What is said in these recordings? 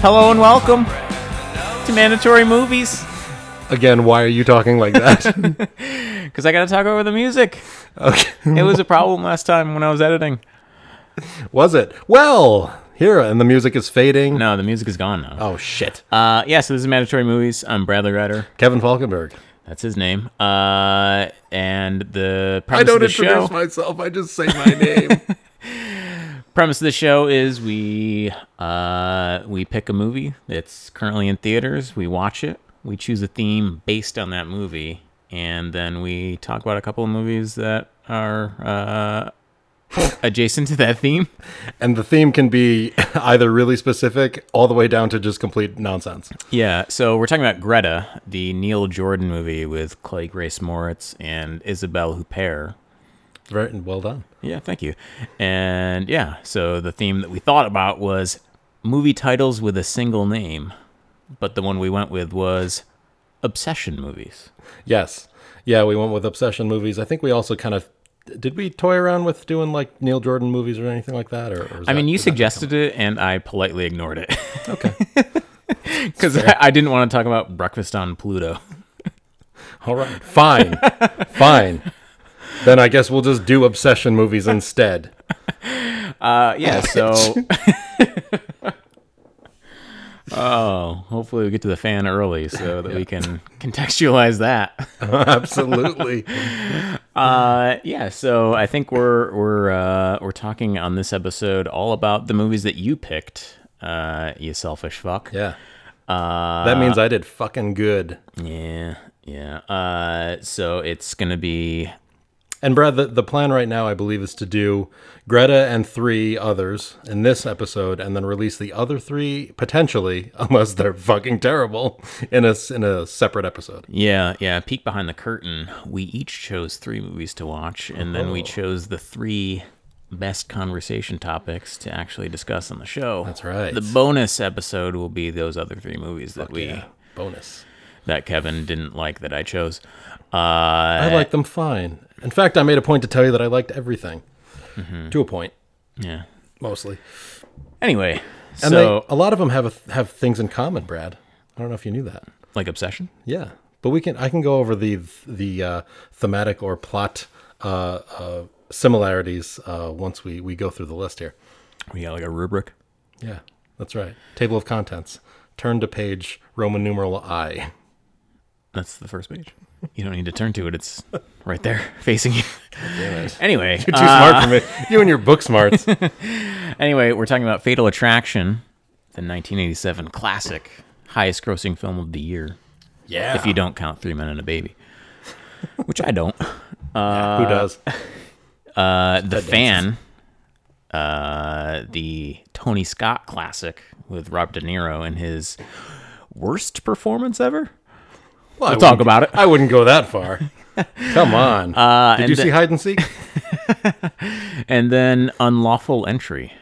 Hello and welcome to Mandatory Movies. Again, why are you talking like that? Because I got to talk over the music. okay. It was a problem last time when I was editing. Was it? Well, here, and the music is fading. No, the music is gone now. Oh, shit. Uh, yeah, so this is Mandatory Movies. I'm Bradley Ryder. Kevin Falkenberg. That's his name. Uh, and the I don't of the introduce show. myself, I just say my name. premise of the show is we uh, we pick a movie that's currently in theaters. We watch it. We choose a theme based on that movie, and then we talk about a couple of movies that are uh, adjacent to that theme. and the theme can be either really specific all the way down to just complete nonsense. Yeah, so we're talking about Greta, the Neil Jordan movie with Chloe Grace Moretz and Isabelle Huppert. Very well done. Yeah, thank you. And yeah, so the theme that we thought about was movie titles with a single name, but the one we went with was obsession movies. Yes. Yeah, we went with obsession movies. I think we also kind of did we toy around with doing like Neil Jordan movies or anything like that? Or, or I mean, that- you suggested it, and I politely ignored it Okay. because I, I didn't want to talk about Breakfast on Pluto. All right. Fine. Fine. Then I guess we'll just do obsession movies instead. Uh, yeah, so. oh, hopefully we get to the fan early so that we can contextualize that. Absolutely. Uh, yeah, so I think we're we're uh, we're talking on this episode all about the movies that you picked. Uh, you selfish fuck. Yeah. Uh, That means I did fucking good. yeah, yeah. Uh, so it's gonna be And Brad, the, the plan right now, I believe, is to do Greta and three others in this episode, and then release the other three potentially, unless they're fucking terrible, in a in a separate episode. yeah, yeah. Peek behind the curtain. We each chose three movies to watch, and then Oh. we chose the three best conversation topics to actually discuss on the show. That's right. The bonus episode will be those other three movies that we Yeah, bonus. that Kevin didn't like that I chose. Uh, I like them fine. In fact, I made a point to tell you that I liked everything, Mm-hmm. to a point, yeah. mostly. Anyway, And so they, a lot of them have a, have things in common, Brad. I don't know if you knew that. like obsession. Yeah, but we can. I can go over the the uh, thematic or plot uh, uh, similarities uh, once we we go through the list here. We got like a rubric. Yeah, that's right. Table of contents. Turn to page Roman numeral I. That's the first page. You don't need to turn to it; it's right there, facing you. Anyway, You're too uh, smart for me. You and your book smarts. anyway, we're talking about Fatal Attraction, the 1987 classic, highest-grossing film of the year, yeah. if you don't count Three Men and a Baby, which I don't. Who does? Uh, the Fan, uh, the Tony Scott classic with Rob De Niro in his worst performance ever. Well, We'll talk about it. I wouldn't go that far. Come on. Uh, Did you the- see hide and seek? And then Unlawful Entry,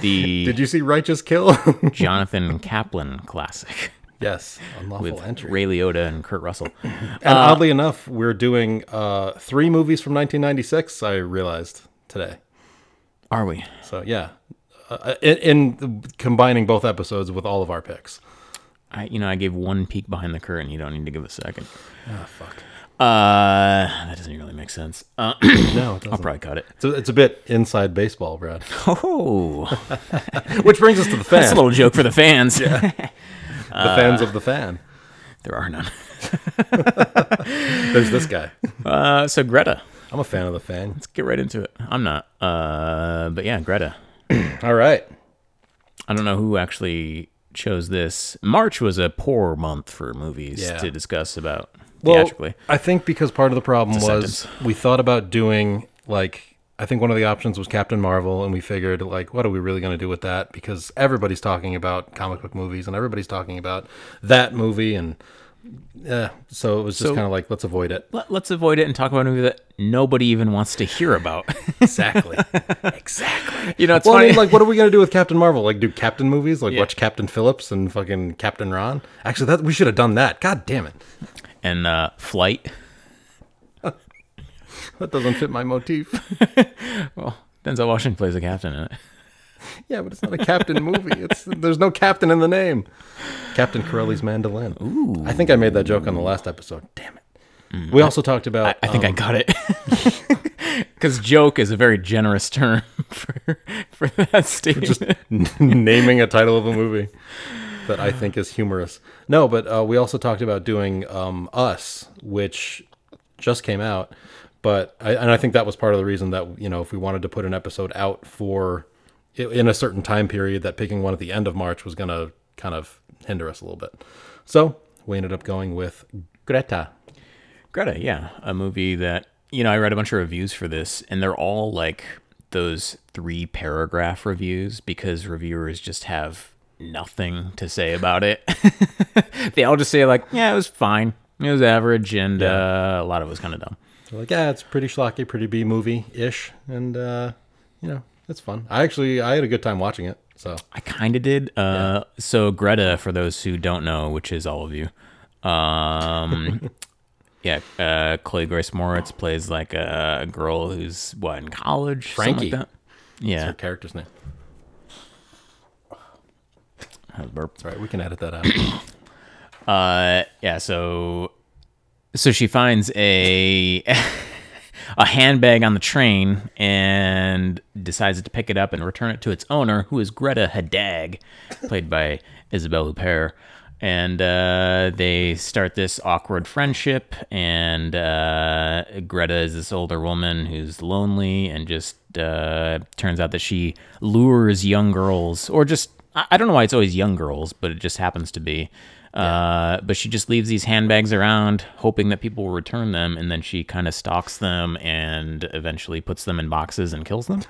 the Did you see righteous kill? Jonathan Kaplan classic yes. Unlawful with entry. Ray Liotta and Kurt Russell. And oddly enough, we're doing uh, three movies from 1996. I realized today. Are we? So yeah, uh, in, in combining both episodes with all of our picks. I, you know, I gave one peek behind the curtain. You don't need to give a second. Oh fuck. Uh, that doesn't really make sense. Uh, No, it I'll probably cut it. It's a, it's a bit inside baseball, Brad. Oh, Which brings us to the fan. that's a little joke for the fans. yeah. the fans of the fan. there are none. There's this guy. Uh, so Greta, I'm a fan of the fan. let's get right into it. I'm not. Uh, but yeah, Greta. All right. I don't know who actually chose this. March was a poor month for movies Yeah. to discuss about Well, theatrically. I think because part of the problem was sentence. we thought about doing like I think one of the options was Captain Marvel, and we figured like, what are we really going to do with that? Because everybody's talking about comic book movies, and everybody's talking about that movie, and yeah, so it was just So- kind of like, let's avoid it. Let, let's avoid it and talk about a movie that nobody even wants to hear about. Exactly. exactly. you know, it's Well, I funny. mean, like, what are we gonna do with Captain Marvel? Like, do Captain movies? Like, Yeah. watch Captain Phillips and fucking Captain Ron? Actually, that we should have done that. God damn it, and uh, Flight. that doesn't fit my motif. Well, Denzel Washington plays a captain in it. Yeah, but it's not a captain movie. It's there's no captain in the name. Captain Corelli's mandolin. Ooh. I think I made that joke on the last episode. Damn it. We also talked about. I think I um, got it. Because joke is a very generous term for for that statement. naming a title of a movie that I think is humorous. No, but uh, we also talked about doing um, Us, which just came out. But I, and I think that was part of the reason that you know if we wanted to put an episode out for in a certain time period, that picking one at the end of March was going to kind of hinder us a little bit. So we ended up going with Greta. Greta, yeah, a movie that you know I read a bunch of reviews for this, and they're all like those three paragraph reviews because reviewers just have nothing to say about it. they all just say like, yeah, it was fine, it was average, and uh, a lot of it was kind of dumb. They're like, yeah, it's pretty schlocky, pretty B movie ish, and uh, you know, it's fun. I actually I had a good time watching it. So I kind of did. Uh, So Greta, for those who don't know, which is all of you, um, yeah, uh, Chloe Grace Moretz plays like a girl who's what in college, Frankie. Like that. Yeah, her character's name. that was burp. Sorry, we can edit that out. Uh, yeah. So, so she finds a a handbag on the train and decides to pick it up and return it to its owner, who is Greta Hideg, played by Isabelle Huppert. And uh, they start this awkward friendship, and uh, Greta is this older woman who's lonely, and just uh, turns out that she lures young girls, or just I I don't know why it's always young girls, but it just happens to be. Uh, but she just leaves these handbags around, hoping that people will return them, and then she kind of stalks them and eventually puts them in boxes and kills them.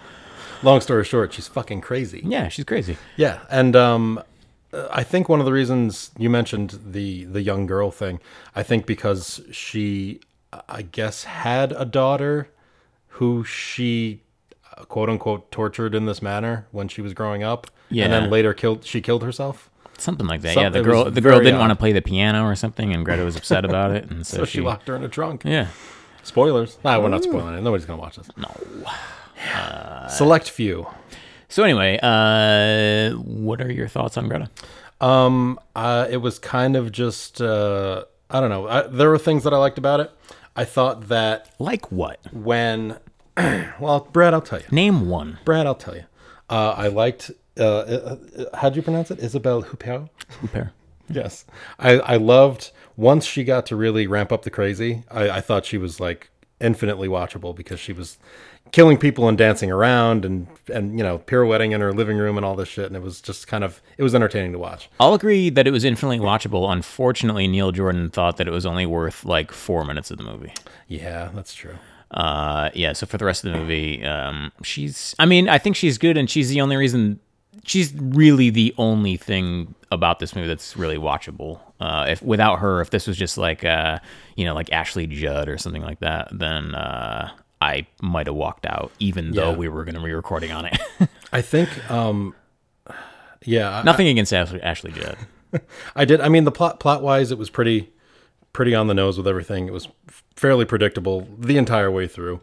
Long story short, she's fucking crazy. Yeah, she's crazy. Yeah, and um, I think one of the reasons you mentioned the the young girl thing, I think because she, I guess, had a daughter who she quote unquote tortured in this manner when she was growing up, and then later killed. She killed herself, Something like that. Some- yeah, the girl the girl didn't odd. want to play the piano or something, and Greta was upset about it, and so, so she locked her in a trunk. Yeah. Spoilers. Nah, we're not spoiling it. Nobody's gonna watch this. No. Select few. So anyway, uh, what are your thoughts on Greta? Um, uh, it was kind of just uh, I don't know. I, there were things that I liked about it. I thought that Like what? when, well, Brad, I'll tell you. Name one. Brad, I'll tell you. Uh, I liked. Uh, uh, uh, how'd you pronounce it? Isabelle Huppert. Compare. Yes, I I loved once she got to really ramp up the crazy. I, I thought she was like infinitely watchable because she was killing people and dancing around and and you know pirouetting in her living room and all this shit and it was just kind of it was entertaining to watch. I'll agree that it was infinitely watchable. Unfortunately, Neil Jordan thought that it was only worth like four minutes of the movie. Yeah, that's true. Uh, yeah. So for the rest of the movie, um, she's. I mean, I think she's good, and she's the only reason. She's really the only thing about this movie that's really watchable. Uh, if without her, if this was just like, uh, you know, like Ashley Judd or something like that, then uh, I might have walked out, even though Yeah. we were going to be recording on it. I think um yeah, I, Nothing against Ashley, Ashley Judd. I did. I mean, the plot plot wise, it was pretty pretty on the nose with everything. It was fairly predictable the entire way through.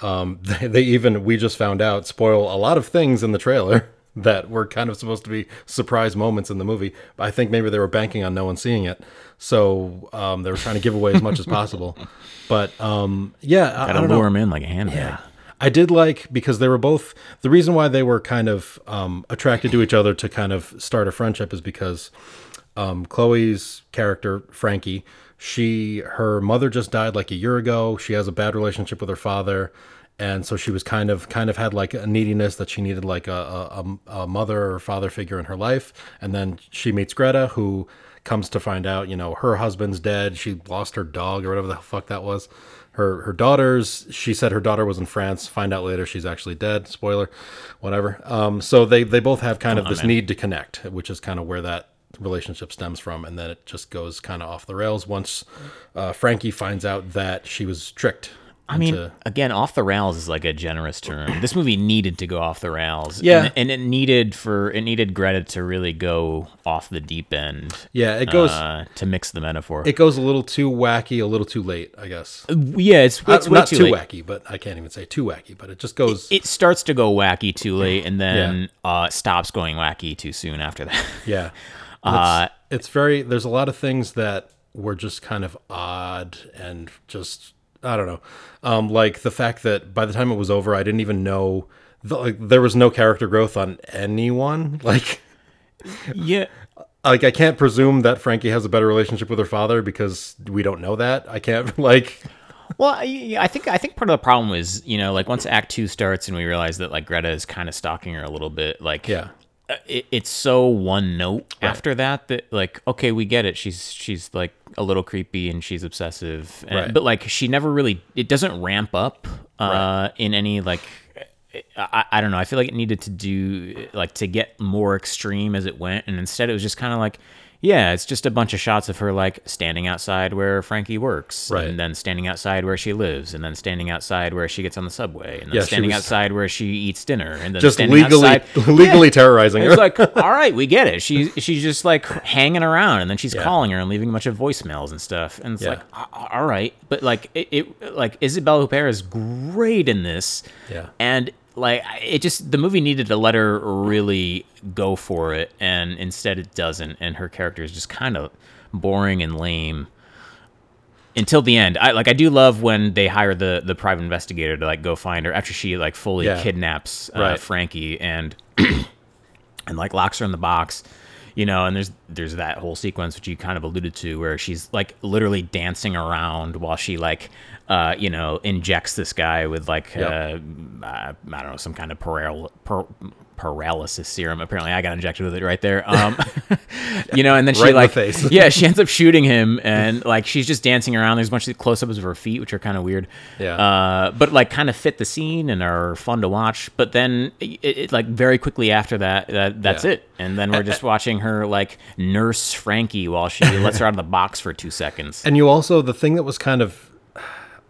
Um, they, they even we just found out spoil a lot of things in the trailer that were kind of supposed to be surprise moments in the movie. But I think maybe they were banking on no one seeing it, so um, they were trying to give away as much as possible. But um, yeah, I, I Gotta lure know. him in like a handbag. Yeah. I did like because they were both the reason why they were kind of um, attracted to each other to kind of start a friendship is because um, Chloe's character Frankie, she her mother just died like a year ago. She has a bad relationship with her father, and so she was kind of kind of had like a neediness that she needed like a a, a- mother or father figure in her life. And then she meets Greta, who comes to find out you know her husband's dead. She lost her dog or whatever the fuck that was. Her her daughters. She said her daughter was in France. Find out later she's actually dead. Spoiler, whatever. Um, so they they both have kind of this need to connect, which is kind of where that relationship stems from, and then it just goes kind of off the rails once uh, Frankie finds out that she was tricked. I mean, again, off the rails is like a generous term. This movie needed to go off the rails. Yeah. and, and it needed for it needed Greta to really go off the deep end. yeah, it goes uh, to mix the metaphor. it goes a little too wacky, a little too late, I guess. yeah, it's, Uh, it's way not too, too, wacky, but I can't even say too wacky, but it just goes It starts to go wacky too late, and then uh, stops going wacky too soon after that. yeah. Uh, it's, it's very there's a lot of things that were just kind of odd and just I don't know. Um like the fact that by the time it was over I didn't even know the, like there was no character growth on anyone. Like yeah, like I can't presume that Frankie has a better relationship with her father because we don't know that. I can't like Well, I, I think I think part of the problem is you know like once Act Two starts and we realize that like Greta is kind of stalking her a little bit. Like yeah. Uh, it, it's so one note after that that like okay we get it. She's she's like a little creepy and she's obsessive. And, Right. but like she never really it doesn't ramp up uh in any like I, I don't know. I feel like it needed to do like to get more extreme as it went. And instead it was just kind of like yeah it's just a bunch of shots of her like standing outside where frankie works Right. and then standing outside where she lives and then standing outside where she gets on the subway and then Yeah, standing was- outside where she eats dinner and then Just standing legally outside legally terrorizing her. it's like, all right, we get it. She's she's just like hanging around, and then she's Yeah. calling her and leaving a bunch of voicemails and stuff. And it's Yeah. like, all right, but like it, it like Isabelle Huppert is great in this. Yeah. and like it just the movie needed to let her really go for it, and instead it doesn't, and her character is just kind of boring and lame until the end. I like I do love when they hire the the private investigator to like go find her after she like fully Yeah. kidnaps uh, Right. Frankie and and like locks her in the box. You know, and there's there's that whole sequence which you kind of alluded to where she's like literally dancing around while she like uh you know injects this guy with like Yep. uh, uh I don't know some kind of paral- par- paralysis serum. Apparently, I got injected with it right there. Um, you know, and then she Right the like face. yeah, she ends up shooting him, and like she's just dancing around. There's a bunch of close-ups of her feet, which are kind of weird. Yeah. Uh, but like kind of fit the scene and are fun to watch. But then it, it like very quickly after that, that that's Yeah. it. And then we're just watching her like nurse Frankie while she lets her out of the box for two seconds. And you also the thing that was kind of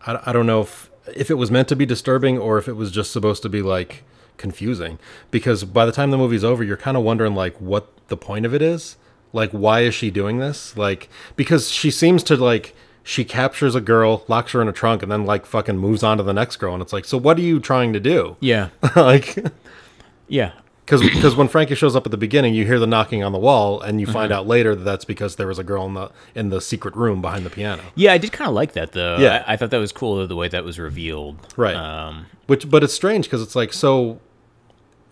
I, I don't know if if it was meant to be disturbing or if it was just supposed to be like confusing because by the time the movie's over you're kind of wondering like what the point of it is like why is she doing this like because she seems to like she captures a girl locks her in a trunk and then like fucking moves on to the next girl and it's like so what are you trying to do Yeah. like Yeah. Because because when Frankie shows up at the beginning, you hear the knocking on the wall, and you find out later that that's because there was a girl in the in the secret room behind the piano. Yeah, I did kind of like that though. Yeah. I, I thought that was cool the way that was revealed. Right. Um, Which, but it's strange because it's like so.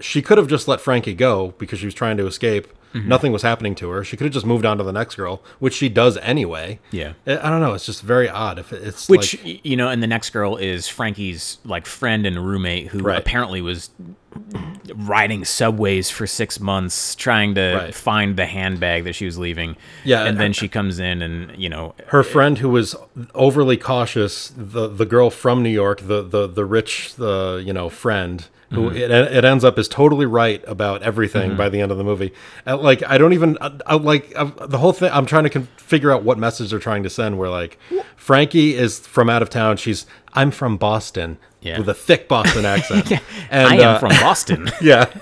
She could have just let Frankie go because she was trying to escape. Mm-hmm. Nothing was happening to her. She could have just moved on to the next girl, which she does anyway. Yeah. I I don't know. It's just very odd. If it's Which like, you know, and the next girl is Frankie's like friend and roommate who Right. apparently was riding subways for six months trying to Right. find the handbag that she was leaving. Yeah, and then and- she comes in and you know, her friend who was overly cautious the the girl from New York the the the rich the you know friend who mm-hmm. it, it ends up is totally right about everything by mm-hmm. the end of the movie Uh, like I don't even I, I like I, the whole thing I'm trying to con- figure out what message they're trying to send where like Frankie is from out of town she's I'm from Boston Yeah. with a thick Boston accent and I am uh, from Boston. yeah,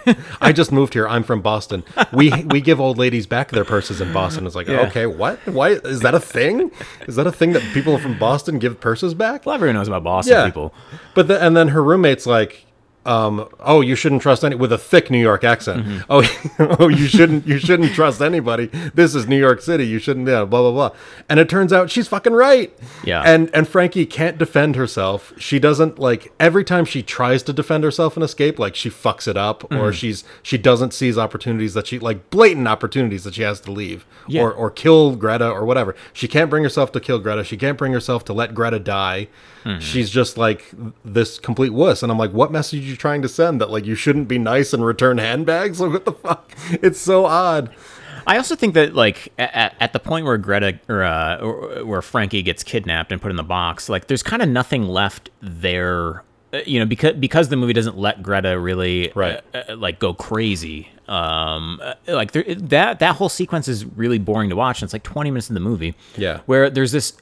I just moved here. I'm from Boston. We we give old ladies back their purses in Boston. It's like, Yeah. okay, what? Why is that a thing? Is that a thing that people from Boston give purses back? well, everyone knows about Boston Yeah. people. But the, and then her roommate's like, um, oh, you shouldn't trust any with a thick New York accent. Mm-hmm. Oh, oh, you shouldn't you shouldn't trust anybody. This is New York City. You shouldn't. Yeah, blah blah blah. And it turns out she's fucking right. Yeah. And and Frankie can't defend herself. She doesn't like every time she tries to defend herself and escape, like she fucks it up, Mm-hmm. or she's she doesn't seize opportunities that she like blatant opportunities that she has to leave Yeah. or or kill Greta or whatever. She can't bring herself to kill Greta. She can't bring herself to let Greta die. Mm-hmm. She's just like this complete wuss. And I'm like, what message you trying to send? That like you shouldn't be nice and return handbags? Like what the fuck? It's so odd. I also think that like at, at the point where Greta or, uh, or where Frankie gets kidnapped and put in the box, like there's kind of nothing left there. uh, You know, because because the movie doesn't let Greta really Right. uh, uh, like go crazy. Um, uh, like there, that that whole sequence is really boring to watch. And it's like 20 minutes in the movie. Yeah. where there's this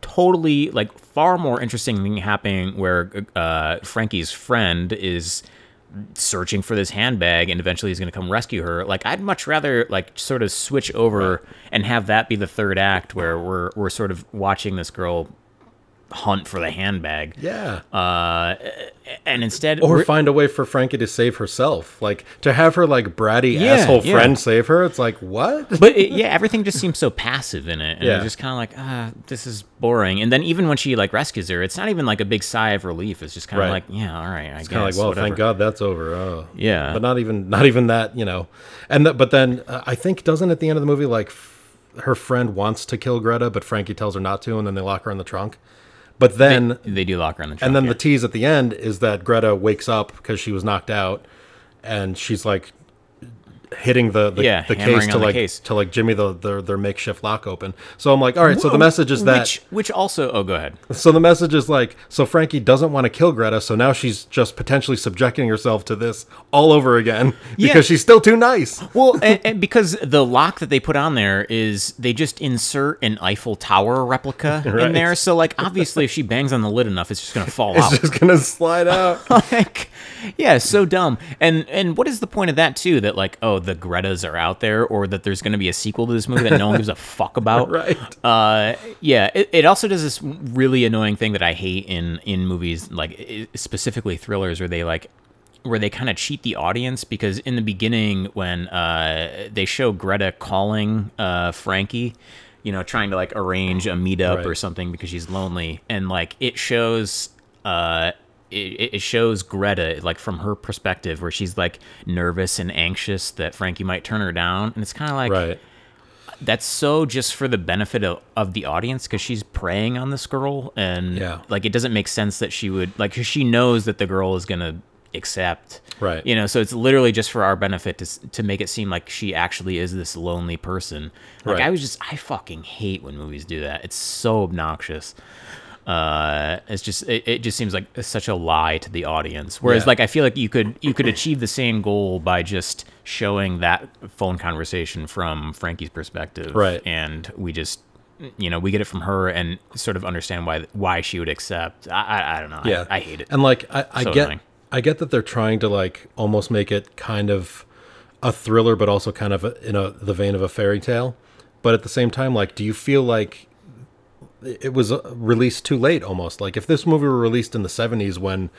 totally like far more interesting thing happening where uh, Frankie's friend is searching for this handbag and eventually he's going to come rescue her like i'd much rather like sort of switch over and have that be the third act where we're we're sort of watching this girl hunt for the handbag Yeah. uh and instead or find a way for Frankie to save herself. Like to have her like bratty Yeah, asshole yeah. friend save her. It's like what? but it, yeah, everything just seems so passive in it, and Yeah. just kind of like, ah, this is boring. And then even when she like rescues her, it's not even like a big sigh of relief. It's just kind of Right. like, yeah, all right, I It's guess. kind of like, well, whatever. thank God that's over. Oh, Yeah. But not even, not even that, you know. And th- but then uh, I think doesn't at the end of the movie like f- her friend wants to kill Greta, but Frankie tells her not to, and then they lock her in the trunk. But then They do lock her in the trunk. and then yeah. the tease at the end is that Greta wakes up because she was knocked out, and she's like hitting the the, Yeah, the case to the like case. to like Jimmy the their, their makeshift lock open. So I'm like, all right. So the message is that which, which also, oh, go ahead. so the message is like, so Frankie doesn't want to kill Greta, so now she's just potentially subjecting herself to this all over again Yeah. because she's still too nice. Well, and, and because the lock that they put on there is they just insert an Eiffel Tower replica Right. in there. So, like, obviously, if she bangs on the lid enough, it's just gonna fall out. It's just gonna slide out. like yeah so dumb and and what is the point of that too that like oh the gretas are out there or that there's going to be a sequel to this movie that no one gives a fuck about Right. uh yeah it, it also does this really annoying thing that i hate in in movies like specifically thrillers where they like where they kind of cheat the audience because in the beginning when uh they show greta calling uh frankie you know trying to like arrange a meetup Right. or something because she's lonely and like it shows uh it, it shows Greta like from her perspective where she's like nervous and anxious that Frankie might turn her down and it's kind of like right. that's so just for the benefit of, of the audience because she's preying on this girl and Yeah. like it doesn't make sense that she would like 'cause she knows that the girl is gonna accept Right. you know so it's literally just for our benefit to, to make it seem like she actually is this lonely person like Right. i was just i fucking hate when movies do that it's so obnoxious uh it's just it, it just seems like such a lie to the audience whereas Yeah. like i feel like you could you could achieve the same goal by just showing that phone conversation from frankie's perspective Right. and we just you know we get it from her and sort of understand why why she would accept i i, I don't know I- Yeah. I, hate it And like I, I So get annoying. I get that they're trying to like almost make it kind of a thriller but also kind of a, in a the vein of a fairy tale. But at the same time like do you feel like it was uh, released too late almost? Like if this movie were released in the 70s when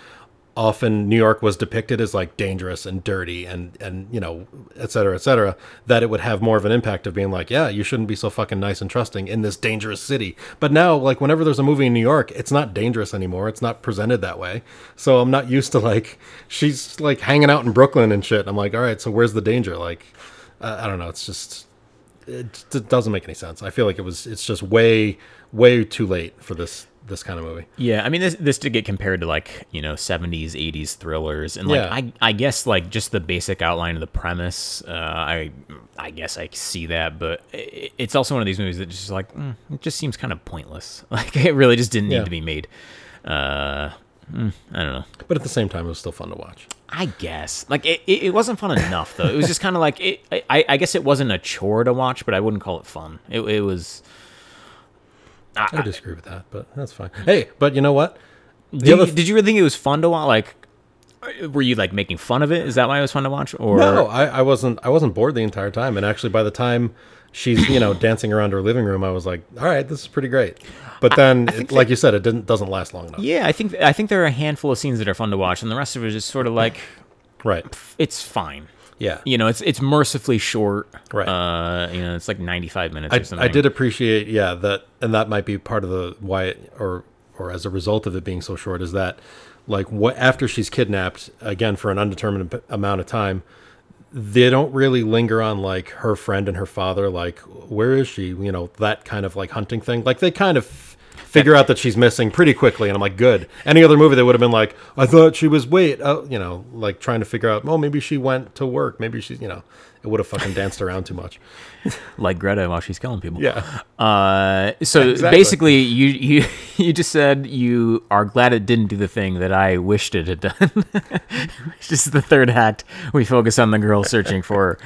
often New York was depicted as like dangerous and dirty and and you know et cetera et cetera that it would have more of an impact of being like yeah you shouldn't be so fucking nice and trusting in this dangerous city. But now like whenever there's a movie in New York it's not dangerous anymore. It's not presented that way. So I'm not used to like she's like hanging out in Brooklyn and shit. I'm like all right so where's the danger? Like uh, I don't know. It's just it, it doesn't make any sense. I feel like it was it's just way way too late for this this kind of movie Yeah, I mean this this did get compared to like you know seventies, eighties thrillers, and like Yeah. I I guess like just the basic outline of the premise. Uh, I I guess I see that, but i it's also one of these movies that just like mm, it just seems kind of pointless. Like it really just didn't need Yeah. to be made. Uh, mm, I don't know. but at the same time it was still fun to watch I guess like it, it, it wasn't fun enough though. It was just kind of like it. I I guess it wasn't a chore to watch, but I wouldn't call it fun. It it was. I disagree with that, but that's fine. Hey, but you know what? Did, you, did you really think it was fun to watch? Like, were you like making fun of it? Is that why it was fun to watch? Or no, I, I wasn't. I wasn't bored the entire time, and actually, by the time she's you know dancing around her living room, I was like, all right, this is pretty great. But then, it, like you said, it didn't doesn't last long enough. yeah, I think I think there are a handful of scenes that are fun to watch, and the rest of it is just sort of like Right. it's fine. Yeah. You know, it's it's mercifully short. Right. Uh, you know, it's like ninety five minutes or I, something. I did appreciate, yeah, that, and that might be part of the why, it, or or as a result of it being so short, is that like what after she's kidnapped again for an undetermined p- amount of time, they don't really linger on like her friend and her father, like where is she? You know that kind of like hunting thing. Like they kind of figure out that she's missing pretty quickly, and I'm like, good. Any other movie, they would have been like, I thought she was wait, uh, you know, like trying to figure out, oh, maybe she went to work, maybe she's, you know, it would have fucking danced around too much. like Greta while she's killing people. Yeah. Uh, so Exactly. basically, you you you just said you are glad it didn't do the thing that I wished it had done. Is the third act. We focus on the girl searching for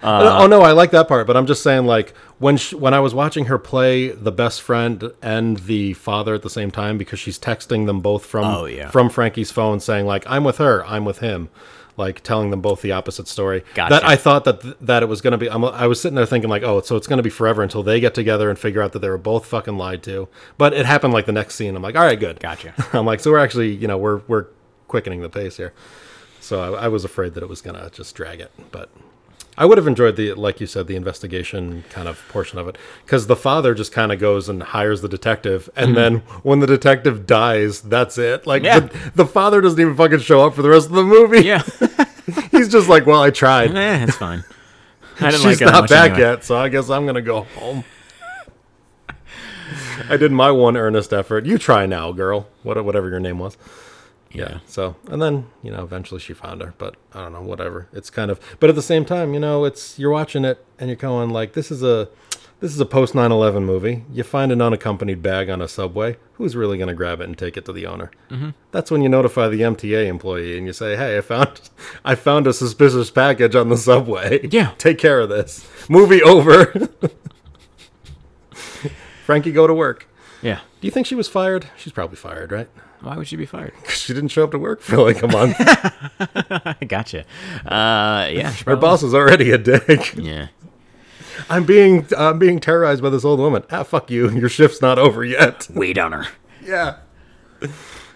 her. oh no, I like that part, but I'm just saying, like when she, when I was watching her play the best friend and the father at the same time, because she's texting them both from Oh, yeah. from Frankie's phone, saying like I'm with her, I'm with him, like telling them both the opposite story. Gotcha. That I thought that th- that it was gonna be. I'm, I was sitting there thinking like, oh, so it's gonna be forever until they get together and figure out that they were both fucking lied to. But it happened like the next scene. I'm like, all right, good. Gotcha. I'm like, so we're actually, you know, we're we're quickening the pace here. So I, I was afraid that it was gonna just drag it, but I would have enjoyed the, like you said, the investigation kind of portion of it, because the father just kind of goes and hires the detective, and then when the detective dies, that's it. Like Yeah. the, the father doesn't even fucking show up for the rest of the movie. Yeah. he's just like, well, I tried. eh, it's fine. I didn't She's like not back anyway. yet, so I guess I'm gonna go home. I did my one earnest effort. You try now, girl. What whatever your name was. Yeah. So and then you know eventually she found her, but I don't know whatever. It's kind of but at the same time you know it's you're watching it and you're going like this is a this is a post 9/11 movie. You find an unaccompanied bag on a subway. Who's really going to grab it and take it to the owner? Mm-hmm. That's when you notify the MTA employee and you say, "Hey, I found I found a suspicious package on the subway. Yeah. take care of this. Movie over." Frankie, go to work. Yeah. Do you think she was fired? She's probably fired, right? Why would she be fired? Because She didn't show up to work for like a month. I gotcha. Uh, yeah. Her boss is already a dick. Yeah. I'm being I'm being terrorized by this old woman. Ah, fuck you. Your shift's not over yet. Wait on her. Yeah.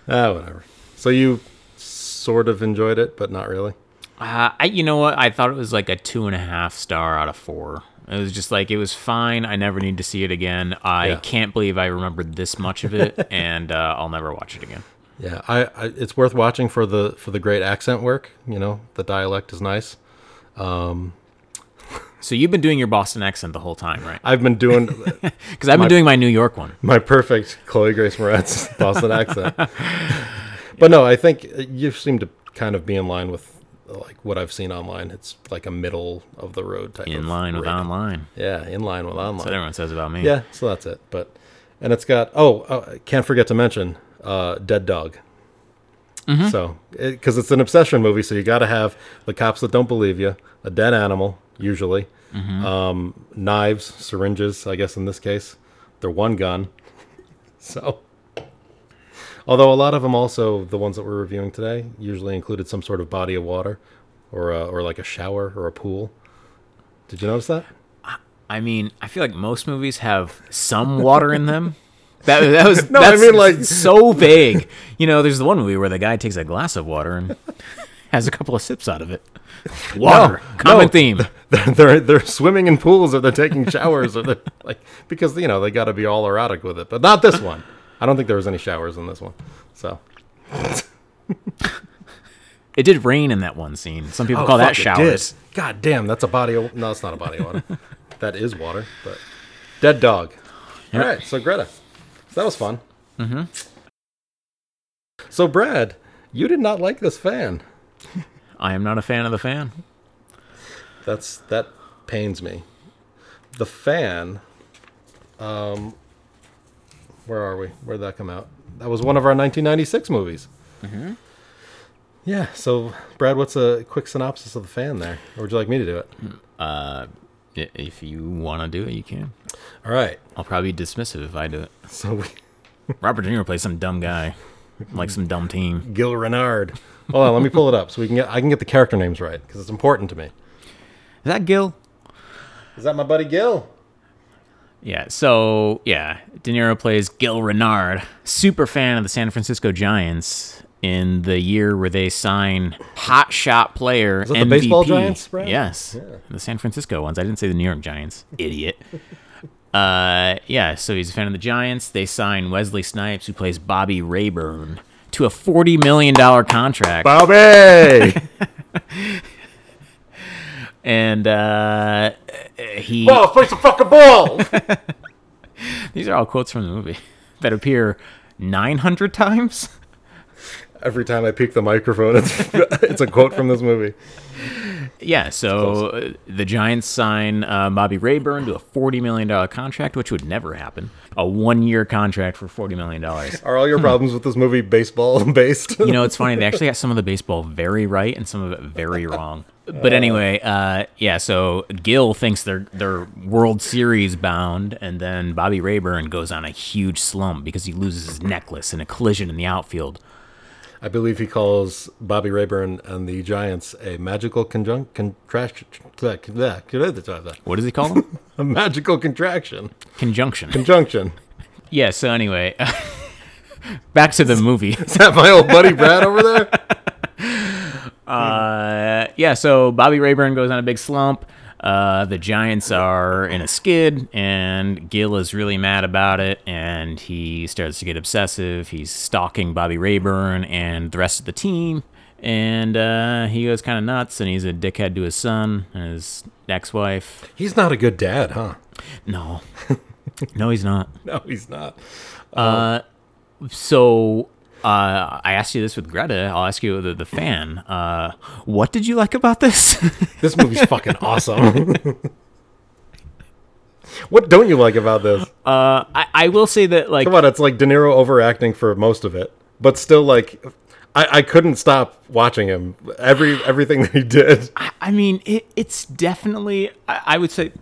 Ah, whatever. So you sort of enjoyed it, but not really. Uh, I, you know what? I thought it was like a two and a half star out of four. It was just like it was fine. I never need to see it again. I Yeah. can't believe I remembered this much of it, and uh, I'll never watch it again. Yeah, I, I it's worth watching for the for the great accent work. You know, the dialect is nice. So you've been doing your Boston accent the whole time, right? I've been doing Because I've been doing my New York one. my perfect Chloe Grace Moretz Boston accent. But no, I think you seem to kind of be in line with like what I've seen online. It's like a middle of the road type. In of line with rating. online. Yeah, in line with online. That's what everyone says about me. Yeah, so that's it. But and it's got oh, uh, can't forget to mention uh, Dead Dog. Mm-hmm. So because it's an obsession movie, so you got to have the cops that don't believe you, a dead animal usually, Mm-hmm. um, knives, syringes. I guess in this case, they're one gun. So. Although a lot of them also, the ones that we're reviewing today, usually included some sort of body of water, or uh, or like a shower or a pool. Did you notice that? I mean, I feel like most movies have some water in them. That, that was No, I mean, like- so vague. You know, there's the one movie where the guy takes a glass of water and has a couple of sips out of it. Water, common no. theme. they're, they're they're swimming in pools or they're taking showers or they're like because you know they got to be all erotic with it, but not this one. I don't think there was any showers in this one. So It did rain in that one scene. Some people call Oh, that it did. showers. God damn, that's a body of no, it's not a body of water. that is water, but dead dog. All right, so Greta, so that was fun. Mm-hmm. So Brad, you did not like this fan. I am not a fan of the fan. That's that pains me. The fan. Um, where are we? Where did that come out? That was one of our 1996 movies. Mm-hmm. Yeah. So, Brad, what's a quick synopsis of the fan there, or would you like me to do it? Uh, if you want to do it, you can. All right. I'll probably be dismissive if I do it. So, we, Robert De Niro plays some dumb guy, like some dumb team. Gil Renard. Hold on, let me pull it up so we can get I can get the character names right because it's important to me. Is that Gil? Is that my buddy Gil? Yeah, so yeah, De Niro plays Gil Renard, super fan of the San Francisco Giants in the year where they sign hot shot player. Is that the baseball Giants, Brad? Yes, the San Francisco ones. I didn't say the New York Giants, idiot. uh, yeah, so he's a fan of the Giants. They sign Wesley Snipes, who plays Bobby Rayburn, to a forty million dollar contract, Bobby. and uh, he. Ball, face the fucking ball. These are all quotes from the movie that appear nine hundred times. Every time I peek the microphone, it's it's a quote from this movie. Yeah, so uh, the Giants sign uh, Bobby Rayburn to a forty million dollar contract, which would never happen. A one year contract for forty million dollars. Are all your problems with this movie baseball based? You know, it's funny. They actually got some of the baseball very right and some of it very wrong. But anyway, uh, yeah. So Gil thinks they're they're World Series bound, and then Bobby Rayburn goes on a huge slump because he loses his necklace in a collision in the outfield. I believe he calls Bobby Rayburn and the Giants a magical conjunct contraction. What does he call them? A magical contraction. Conjunction. Conjunction. yeah. So anyway, back to the movie. Is that my old buddy Brad over there? Uh, yeah, so Bobby Rayburn goes on a big slump. Uh, the Giants are in a skid, and Gil is really mad about it, and he starts to get obsessive. He's stalking Bobby Rayburn and the rest of the team, and uh, he goes kind of nuts, and he's a dickhead to his son and his ex-wife. He's not a good dad, huh? No, no, he's not. No, he's not. So uh, I asked you this with Greta. I'll ask you the the fan. Uh, what did you like about this? This movie's fucking awesome. what don't you like about this? Uh, I, I will say that like Come on, it's like De Niro overacting for most of it, but still like. I, I couldn't stop watching him. Every everything that he did. I mean it, it's definitely I, I would say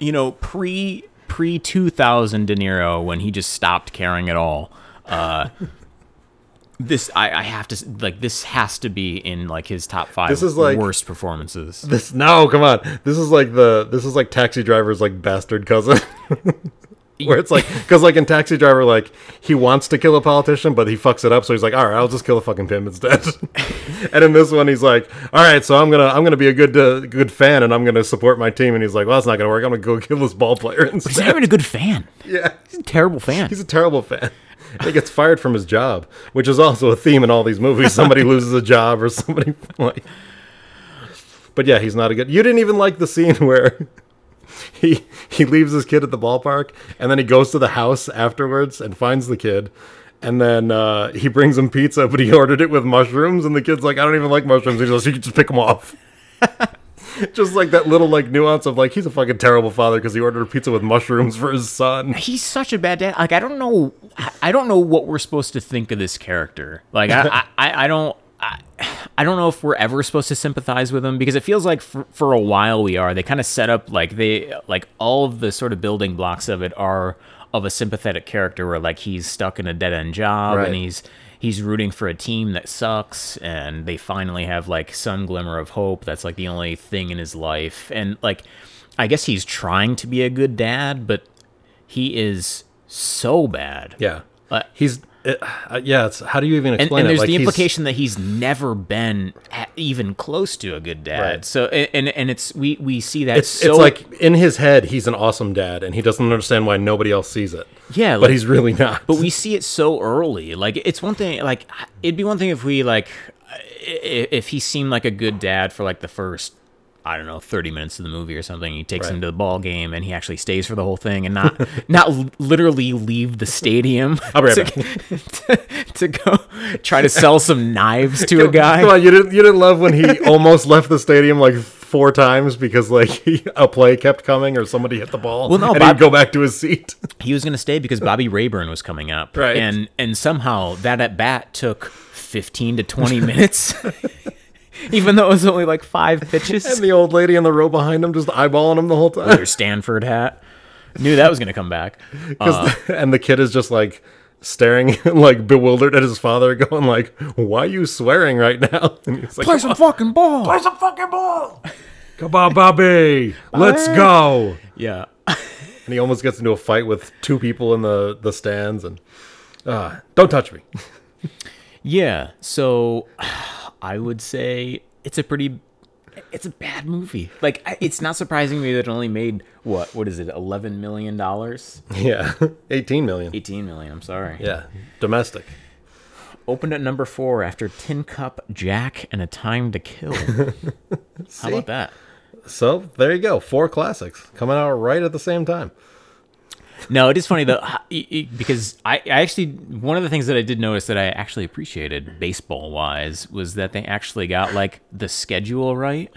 you know pre pre two thousand De Niro when he just stopped caring at all. Uh, this I, I have to like this has to be in like his top five This is like- worst performances. This no, come on. This is like the this is like Taxi Driver's like bastard cousin. Where it's like, because like in Taxi Driver, like he wants to kill a politician, but he fucks it up. So he's like, all right, I'll just kill a fucking pimp instead. and in this one, he's like, all right, so I'm gonna I'm gonna be a good uh, good fan, and I'm gonna support my team. And he's like, well, that's not gonna work. I'm gonna go kill this ball player He's not even a good fan. yeah, He's a terrible fan. he's a terrible fan. He gets fired from his job, which is also a theme in all these movies. Somebody loses a job or somebody like. But yeah, he's not a good. You didn't even like the scene where he he leaves his kid at the ballpark and then he goes to the house afterwards and finds the kid. And then uh, he brings him pizza, but he ordered it with mushrooms, and the kid's like, "I don't even like mushrooms." He goes, "You can just pick them off." just like that little like nuance of like he's a fucking terrible father because he ordered a pizza with mushrooms for his son. he's such a bad dad. Like I don't know, I don't know what we're supposed to think of this character. Like I, I, I don't, I, I don't know if we're ever supposed to sympathize with him because it feels like for, for a while we are. They kind of set up like they, like all of the sort of building blocks of it are of a sympathetic character where like he's stuck in a dead end job Right. and he's he's rooting for a team that sucks and they finally have like some glimmer of hope. That's like the only thing in his life. And like i guess he's trying to be a good dad but he is so bad. Yeah, Uh, he's uh, uh, yeah. It's how do you even and, explain and it? there's Like, the he's- implication that he's never been a- even close to a good dad Right. so and and- and it's we we see that It's, so it's like in his head, he's an awesome dad, and he doesn't understand why nobody else sees it. Yeah, but like- he's really not. but we see it so early. Like it's one thing. Like it'd be one thing if we like if he seemed like a good dad for like the first. I don't know, thirty minutes of the movie or something. He takes him to the ball game, and he actually stays for the whole thing, and not not literally leave the stadium right to, to, to go try to sell some knives to a guy. Come on, you didn't you didn't love when he almost left the stadium like four times because like he, a play kept coming or somebody hit the ball. Well, no, and Bob- he'd go back to his seat. he was going to stay because Bobby Rayburn was coming up, Right. And and somehow that at bat took fifteen to twenty minutes, even though it was only like five pitches. and the old lady in the row behind him just eyeballing him the whole time. Their Stanford hat. Knew that was going to come back. 'Cause Uh. the- and the kid is just like staring like bewildered at his father, going like, "Why are you swearing right now?" And he's like, "Play some fucking ball. "Play some fucking ball." Come on, Bobby, let's go. Yeah. And he almost gets into a fight with two people in the the stands, and uh, don't touch me. Yeah. So I would say it's a pretty it's a bad movie. Like it's not surprising me that it only made what what is it? 11 million dollars? Yeah, eighteen million. 18 million, I'm sorry. Yeah, domestic. Opened at number 4 after Tin Cup, Jack and A Time to Kill. How about that? So there you go, four classics coming out right at the same time. No, it is funny though h- y- y- because I, I actually one of the things that I did notice that I actually appreciated baseball wise was that they actually got like the schedule right.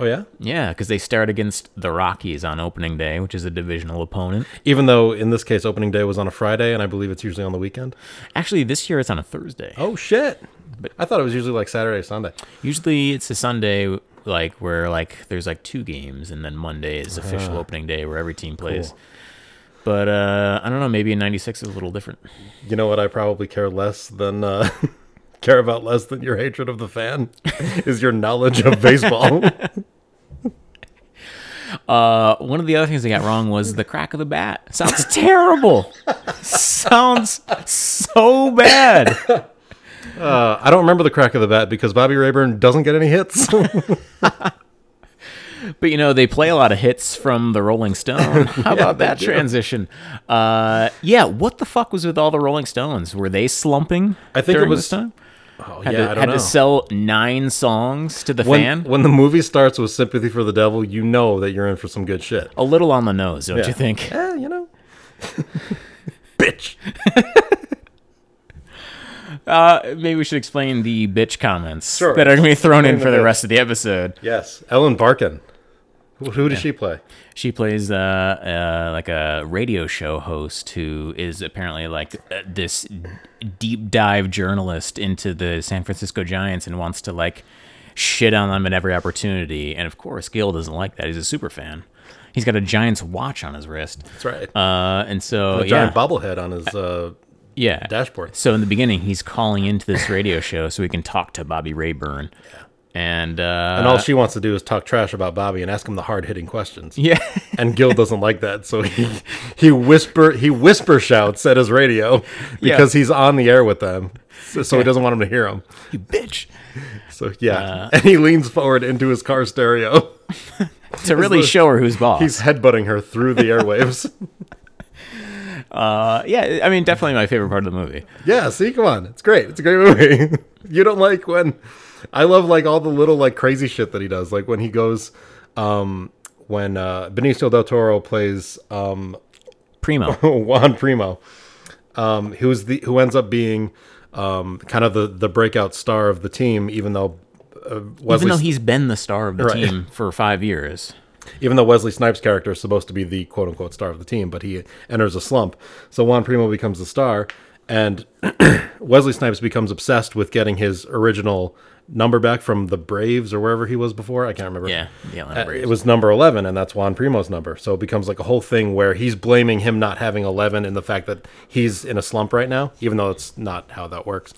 Oh yeah, Yeah, because they start against the Rockies on opening day, which is a divisional opponent. even though in this case opening day was on a Friday, and I believe it's usually on the weekend. Actually, this year it's on a Thursday. Oh shit! But I thought it was usually like Saturday, Sunday. Usually it's a Sunday like where like there's like two games and then Monday is official ah. opening day where every team plays. Cool. But uh, I don't know. Maybe in '96 is a little different. You know what? I probably care less than uh, care about less than your hatred of the fan is your knowledge of baseball. Uh, one of the other things they got wrong was the crack of the bat. Sounds terrible. Sounds so bad. Uh, I don't remember the crack of the bat because Bobby Rayburn doesn't get any hits. But you know, they play a lot of hits from the Rolling Stone. How about that do. transition? Uh, yeah, what the fuck was with all the Rolling Stones? Were they slumping? I think it was- this time. oh, Had, yeah, to, I don't know. had know. to sell nine songs to the when, fan. when the movie starts with "Sympathy for the Devil," you know that you're in for some good shit. A little on the nose, don't Yeah. you think? Eh, you know, bitch. Uh, maybe we should explain the bitch comments Sure. that are going to be thrown in for the the rest of the episode. Yes, Ellen Barkin. Who, who does she play? She plays uh, uh, like a radio show host who is apparently like uh, this deep dive journalist into the San Francisco Giants and wants to like shit on them at every opportunity. And of course, Gil doesn't like that. He's a super fan. He's got a Giants watch on his wrist. That's right. Uh, and so a yeah, bobblehead on his uh, yeah. dashboard. So in the beginning, he's calling into this radio show so he can talk to Bobby Rayburn. And uh, And all she wants to do is talk trash about Bobby and ask him the hard hitting questions. yeah. And Gil doesn't like that, so he he whisper he whisper shouts at his radio because he's on the air with them, so, so he doesn't want him to hear him. you bitch. So yeah, and he leans forward into his car stereo. To really the- show her who's boss. He's headbutting her through the airwaves. Uh, yeah, I mean, definitely my favorite part of the movie. yeah, see, come on, it's great. It's a great movie. you don't like when I love like all the little like crazy shit that he does, like when he goes, um, when uh, Benicio del Toro plays um, Primo. Juan Primo, um, who's the who ends up being um, kind of the the breakout star of the team, even though uh, Wesley Even though he's been the star of the Right. team for five years. even though Wesley Snipes' character is supposed to be the quote unquote star of the team, but he enters a slump. So Juan Primo becomes the star, and Wesley Snipes becomes obsessed with getting his original number back from the Braves or wherever he was before. I can't remember. Yeah, Atlanta Uh, Braves. It was number 11, and that's Juan Primo's number. So it becomes like a whole thing where he's blaming him not having 11 and the fact that he's in a slump right now, even though it's not how that works.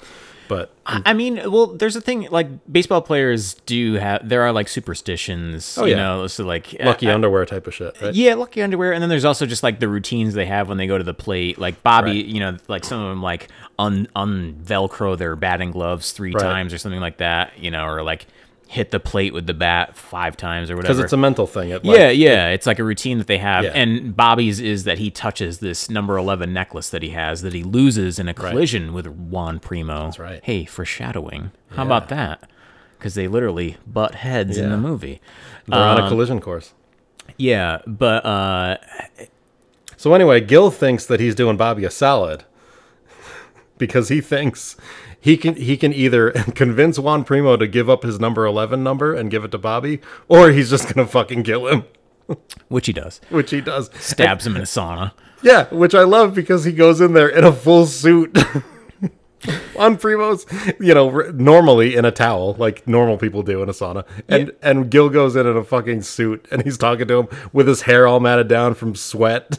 But I I mean, well, there's a thing like baseball players do have. There are like superstitions. you yeah. know, so like lucky uh, underwear type of shit, right? Yeah, lucky underwear, and then there's also just like the routines they have when they go to the plate. Like Bobby, Right. you know, like some of them like un un velcro their batting gloves three Right. times or something like that. You know, or like hit the plate with the bat five times or whatever. Because it's a mental thing. It, like, yeah, yeah, it's like a routine that they have. Yeah. And Bobby's is that he touches this number 11 necklace that he has that he loses in a collision with Juan Primo. That's right. Hey, foreshadowing. How about that? Because they literally butt heads in the movie. They're on Um, a collision course. Yeah, but uh, So anyway, Gil thinks that he's doing Bobby a solid because he thinks he can he can either convince Juan Primo to give up his number eleven number and give it to Bobby, or he's just gonna fucking kill him, which he does. which he does. Stabs him in a sauna. Yeah, which I love because he goes in there in a full suit. Juan Primo's, you know, r- normally in a towel, like normal people do in a sauna, and and Gil goes in in a fucking suit, and he's talking to him with his hair all matted down from sweat.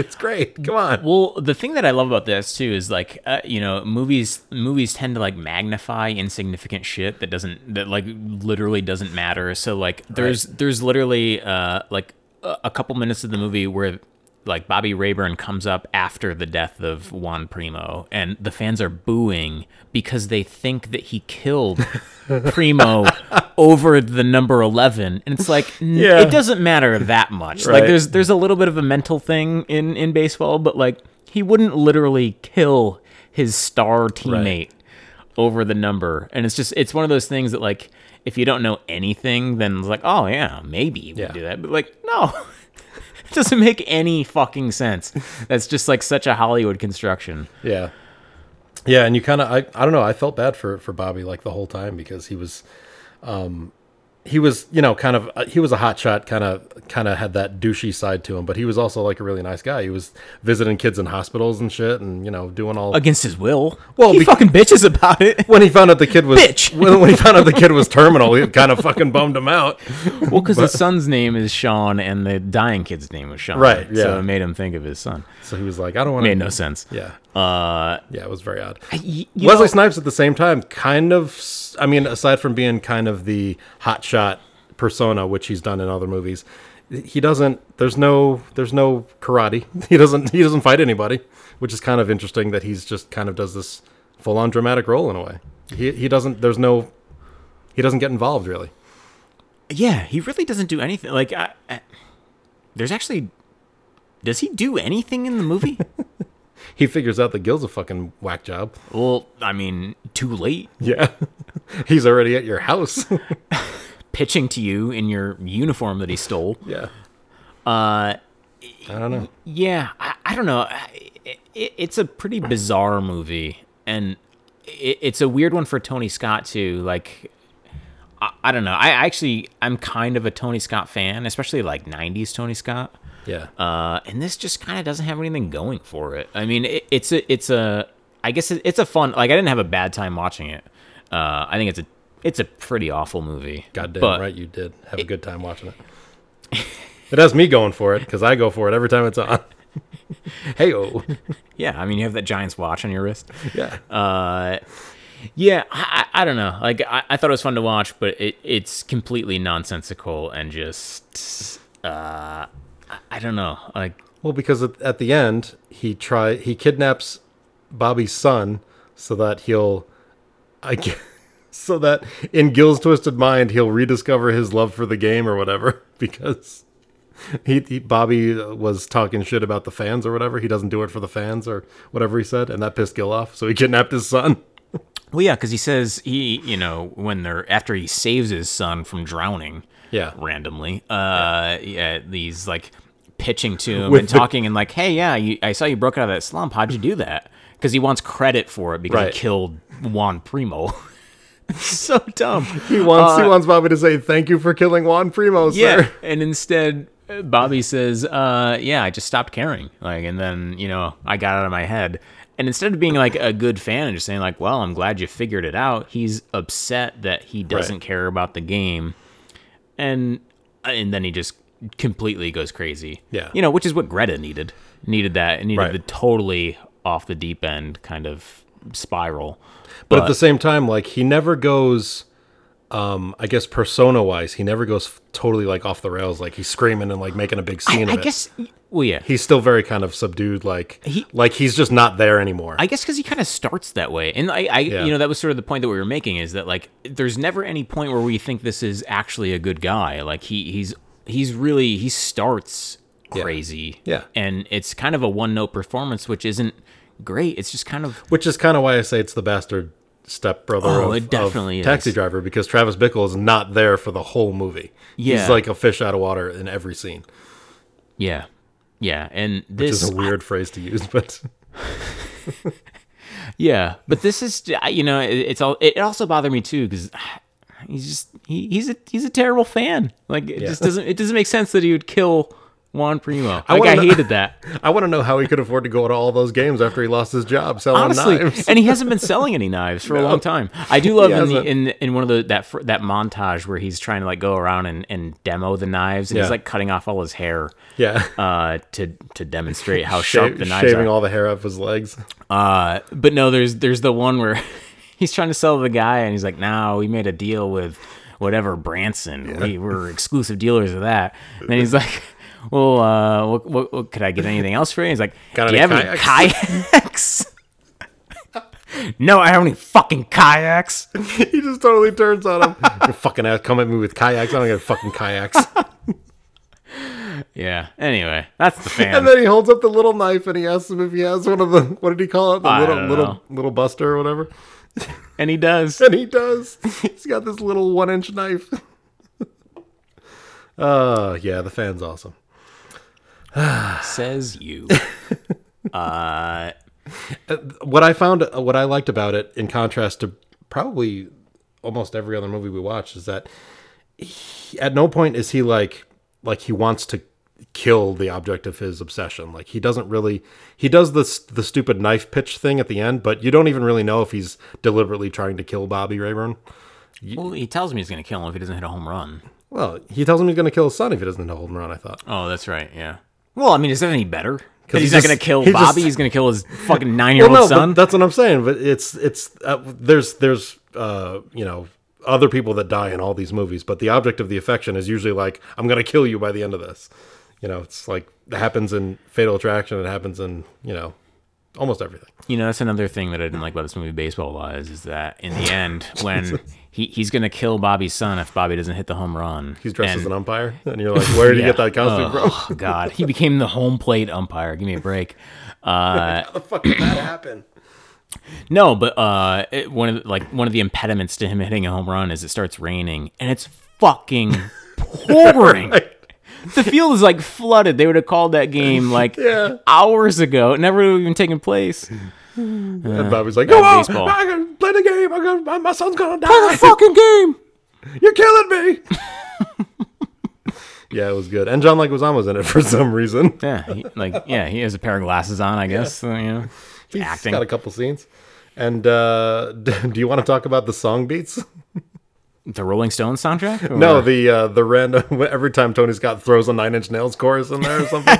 It's great. Come on. Well, the thing that I love about this too is like uh, you know movies movies tend to like magnify insignificant shit that doesn't that like literally doesn't matter. So like there's there's literally uh like a couple minutes of the movie where like Bobby Rayburn comes up after the death of Juan Primo and the fans are booing because they think that he killed Primo over the number 11 and it's like Yeah. it doesn't matter that much. Right. Like there's there's a little bit of a mental thing in in baseball, but like he wouldn't literally kill his star teammate over the number. And it's just it's one of those things that like if you don't know anything, then it's like, oh yeah, maybe you Yeah. would do that. But like, no. it doesn't make any fucking sense. That's just like such a Hollywood construction. Yeah. Yeah, and you kind of I, I don't know, I felt bad for for Bobby like the whole time because he was um he was you know kind of uh, he was a hot shot kind of kind of had that douchey side to him but he was also like a really nice guy he was visiting kids in hospitals and shit and you know doing all Against his will. Well, he be- fucking bitches about it. when he found out the kid was Bitch. When, when he found out the kid was terminal it kind of fucking bummed him out Well, because his son's name is Sean, and the dying kid's name was Sean. Right, So yeah. it made him think of his son. so he was like i don't want to. Made no sense. yeah Uh, yeah it was very odd y- you Wesley know- Snipes at the same time, kind of. I mean, aside from being kind of the hot shot persona, which he's done in other movies, he doesn't. There's no. There's no karate. He doesn't. He doesn't fight anybody, which is kind of interesting. That he's just kind of does this full on dramatic role in a way. He he doesn't. There's no. He doesn't get involved really. Yeah, he really doesn't do anything. Like, I, I, there's actually, does he do anything in the movie? He figures out that Gil's a fucking whack job. well, I mean, too late. Yeah, he's already at your house. Pitching to you in your uniform that he stole. yeah, Uh, I don't know. yeah, I, I don't know. It, it, it's a pretty bizarre movie, and it, it's a weird one for Tony Scott too. Like, I, I don't know. I actually, I'm kind of a Tony Scott fan, especially like '90s Tony Scott. Yeah, Uh, and this just kind of doesn't have anything going for it. I mean, it, it's a, it's a, I guess it, it's a fun. Like, I didn't have a bad time watching it. Uh, I think it's a, it's a pretty awful movie. Goddamn but, right you did. Have a good time watching it. It has me going for it because I go for it every time it's on. hey oh, Yeah, I mean, you have that Giants watch on your wrist. yeah, Uh, yeah, I, I I don't know. Like, I, I thought it was fun to watch, but it, it's completely nonsensical and just, uh, I, don't know. Like, Well, because at, at the end he try he kidnaps Bobby's son so that he'll, I gue- so that in Gil's twisted mind he'll rediscover his love for the game or whatever because. He, he Bobby uh, was talking shit about the fans or whatever. He doesn't do it for the fans or whatever he said, and that pissed Gil off. So he kidnapped his son. well, yeah, because he says he, you know, when they're after he saves his son from drowning, Yeah, randomly. Uh, yeah, these like pitching to him With and the- talking and like, hey, yeah, you, I saw you broke out of that slump. How'd you do that? Because he wants credit for it because Right. he killed Juan Primo. so dumb. He wants he Uh, wants Bobby to say thank you for killing Juan Primo, Yeah, sir. and instead uh, Bobby says, uh, "Yeah, I just stopped caring." Like, and then you know, I got out of my head. And instead of being like a good fan and just saying like, "Well, I'm glad you figured it out," he's upset that he doesn't care about the game, and uh, and then he just completely goes crazy. Yeah. you know, which is what Greta needed. Needed that. It needed Right. the totally off the deep end kind of spiral. But at the same time, like he never goes um I guess persona wise, he never goes f- totally like off the rails, like he's screaming and like making a big scene I of it. guess. Well, yeah. he's still very kind of subdued, like He- like he's just not there anymore. I guess because he kind of starts that way, and I, I Yeah. you know, that was sort of the point that we were making is that like, there's never any point where we think this is actually a good guy. Like he, he's, he's really he starts crazy, Yeah. and it's kind of a one note performance, which isn't great. It's just kind of Which is kind of why I say it's the bastard stepbrother Oh, of, it definitely of. Taxi Driver because Travis Bickle is not there for the whole movie. Yeah. He's like a fish out of water in every scene, yeah, yeah, and which this is a weird phrase to use, but Yeah, but this is you know it, it's all it also bothered me too because he's just he, he's a he's a terrible fan. Like it just doesn't it doesn't make sense that he would kill Juan Primo. Like I, wanna know- hated that I want to know how he could afford to go to all those games after he lost his job selling honestly, knives. and he hasn't been selling any knives for a long time. I do love in the in in one of the that that montage where he's trying to like go around and, and demo the knives and Yeah. he's like cutting off all his hair yeah. uh to to demonstrate how sharp Shave- the knives shaving are. all the hair off his legs. Uh, but no, there's there's the one where he's trying to sell the guy, and he's like, "No, we made a deal with whatever Branson. Yeah. We were exclusive dealers of that." And then he's like, "Well, uh, what, what, what could I get anything else for you?" He's like, Got "Do you have any kayaks?" no, I have any fucking kayaks. he just totally turns on him. You're fucking ass, come at me with kayaks. I don't get fucking kayaks. Yeah. Anyway, that's the fan. and then he holds up the little knife and he asks him if he has one of the what did he call it? The I little little little buster or whatever. and he does. And he does. He's got this little one inch knife. Uh yeah, the fan's awesome. Says you. Uh, What I found what I liked about it in contrast to probably almost every other movie we watched is that he, at no point is he like like he wants to kill the object of his obsession. Like he doesn't really he does this the stupid knife pitch thing at the end, but you don't even really know if he's deliberately trying to kill Bobby Rayburn. Well, he tells me he's going to kill him if he doesn't hit a home run. Well, he tells him he's going to kill his son if he doesn't hit a home run. I thought. Oh, that's right. Yeah. Well, I mean, is that any better? Because he he's not going to kill he just- Bobby. he's going to kill his fucking nine-year-old Well, no, son. that's what I'm saying. But it's it's uh, there's there's uh you know other people that die in all these movies, but the object of the affection is usually like I'm gonna kill you by the end of this. You know, it's like it happens in Fatal Attraction. It happens in you know almost everything. You know, that's another thing that I didn't like about this movie, Baseball Wise, is that in the end, when he, he's going to kill Bobby's son if Bobby doesn't hit the home run. He's dressed and, as an umpire, and you're like, where did you yeah. get that costume from? Oh, God. He became the home plate umpire. Give me a break. Uh, How the fuck did that happen? no, but uh, it, one of the, like one of the impediments to him hitting a home run is it starts raining, and it's fucking pouring. The field is like flooded. They would have called that game like Yeah. hours ago. It never would have even taken place. And Bobby's like, go on, baseball. I can play the game. I got, my, my son's gonna die. Play the fucking game. You're killing me. yeah, it was good. And John Leguizamo was in it for some reason. Yeah, he, like yeah, he has a pair of glasses on, I guess. so, you know, He's acting. got a couple scenes. And uh, do you want to talk about the song beats? the Rolling Stones soundtrack. No, the uh, the random every time Tony Scott throws a Nine Inch Nails chorus in there or something.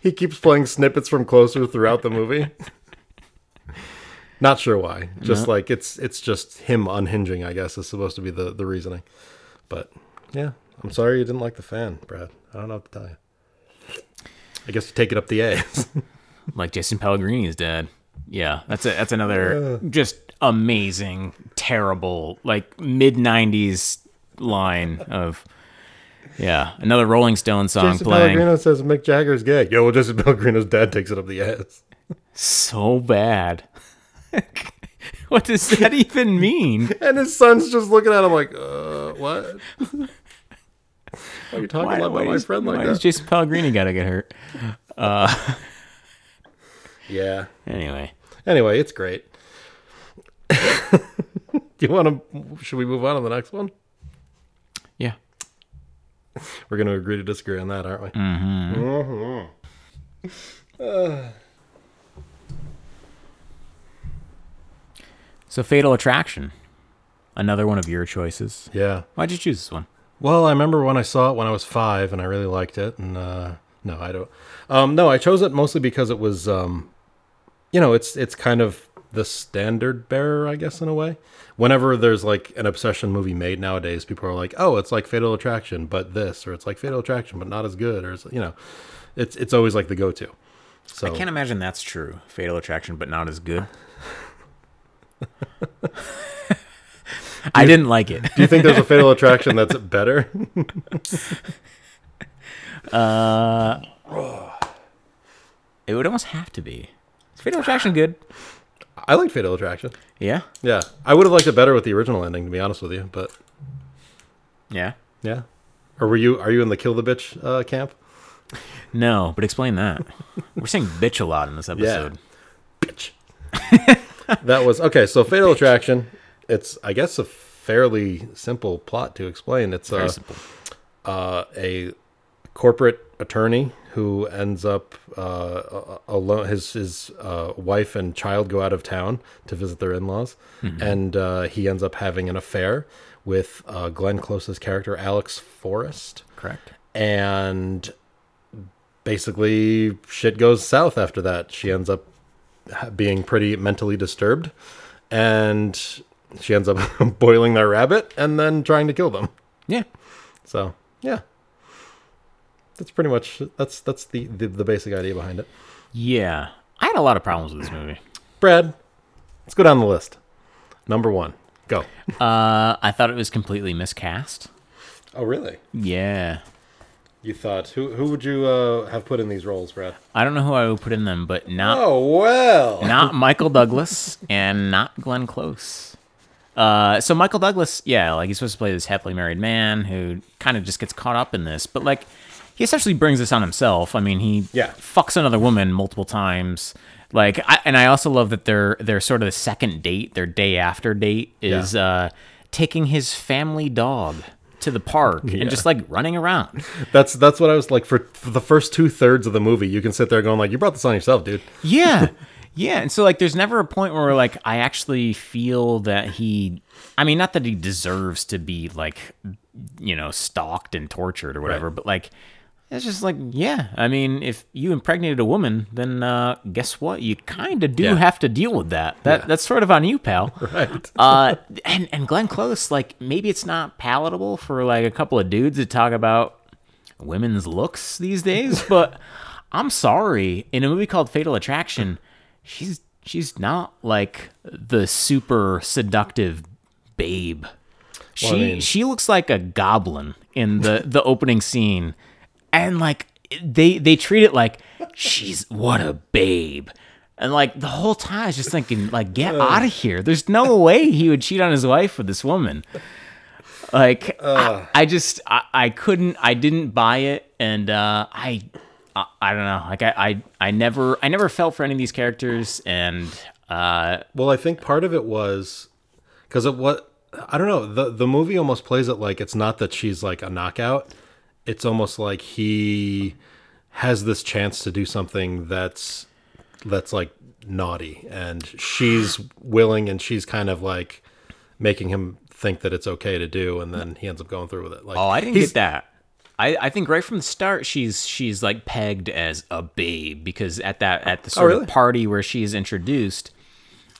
He keeps playing snippets from Closer throughout the movie. Not sure why. Just like it's it's just him unhinging. I guess is supposed to be the the reasoning. But yeah, I'm sorry you didn't like the fan, Brad. I don't know what to tell you. I guess you take it up the A's. like Jason Pellegrini's dead. Yeah, that's a that's another just amazing, terrible, like mid '90s line of yeah, another Rolling Stone song Jason playing. Pellegrino says Mick Jagger's gay. Yo, well, Jason Pellegrino's dad takes it up the ass. So bad. what does that even mean? And his son's just looking at him like, uh, what? Why are you talking about my does- friend like why does that? Jason Pellegrini gotta get hurt? Yeah. Anyway, Anyway, it's great. Do you want to? Should we move on to the next one? We're going to agree to disagree on that, aren't we? Mm. So Fatal Attraction, another one of your choices. Yeah. Why'd you choose this one? Well, I remember when I saw it when I was five, and I really liked it. And uh, no, I don't. Um, no, I chose it mostly because it was, um, you know, it's it's kind of the standard bearer, I guess, in a way. Whenever there's like an obsession movie made nowadays, people are like, "Oh, it's like Fatal Attraction, but this," or "It's like Fatal Attraction, but not as good," or it's, you know, it's it's always like the go-to. So I can't imagine that's true. Fatal Attraction, but not as good. I didn't like it. do you think there's a Fatal Attraction that's better? Uh, it would almost have to be. Is Fatal Attraction good? I liked Fatal Attraction. Yeah. Yeah, I would have liked it better with the original ending, to be honest with you. But Yeah. yeah, or were you? Are you in the kill the bitch uh, camp? No, but explain that. We're saying bitch a lot in this episode. bitch. that was okay. So Fatal Attraction. It's I guess a fairly simple plot to explain. It's uh, uh, a corporate attorney who ends up uh, alone. His his uh, wife and child go out of town to visit their in laws, and uh, he ends up having an affair with uh, Glenn Close's character Alex Forrest Correct. and basically shit goes south after that she ends up being pretty mentally disturbed and she ends up boiling their rabbit and then trying to kill them Yeah. so yeah that's pretty much that's that's the the, the basic idea behind it Yeah. I had a lot of problems with this movie. brad let's go down the list number one go Uh, I thought it was completely miscast. oh really Yeah. you thought who who would you uh, have put in these roles brad I don't know who I would put in them, but not oh well not Michael Douglas and not Glenn Close. Uh, so Michael Douglas, yeah, like he's supposed to play this happily married man who kind of just gets caught up in this, but like he essentially brings this on himself. I mean, he Yeah. fucks another woman multiple times. Like, I, and I also love that their their sort of second date, their day after date, is uh, taking his family dog to the park and just like running around. That's that's what I was like for, for the first two thirds of the movie. You can sit there going like, "You brought this on yourself, dude." Yeah. Yeah, and so like there's never a point where like I actually feel that he I mean not that he deserves to be like you know stalked and tortured or whatever, Right. but like it's just like yeah, I mean if you impregnated a woman, then uh guess what? You kind of do Yeah. have to deal with that. That Yeah. that's sort of on you, pal. Right. uh and and Glenn Close like maybe it's not palatable for like a couple of dudes to talk about women's looks these days, but I'm sorry. In a movie called Fatal Attraction, she's she's not like the super seductive babe. She I mean- she looks like a goblin in the the opening scene, and like they they treat it like she's what a babe. And like the whole time, I was just thinking, like, get out of here. There's no way he would cheat on his wife with this woman. Like, I, I just, I, I couldn't, I didn't buy it, and uh, I, I, I don't know. Like, I, I, I never, I never felt for any of these characters, and uh, Well, I think part of it was because of what I don't know. the The movie almost plays it like it's not that she's like a knockout. It's almost like he has this chance to do something that's that's like naughty, and she's willing, and she's kind of like making him think that it's okay to do, and then he ends up going through with it. Like, Oh, I didn't get that. I, I think right from the start she's she's like pegged as a babe because at that at the oh, sort really? of party where she is introduced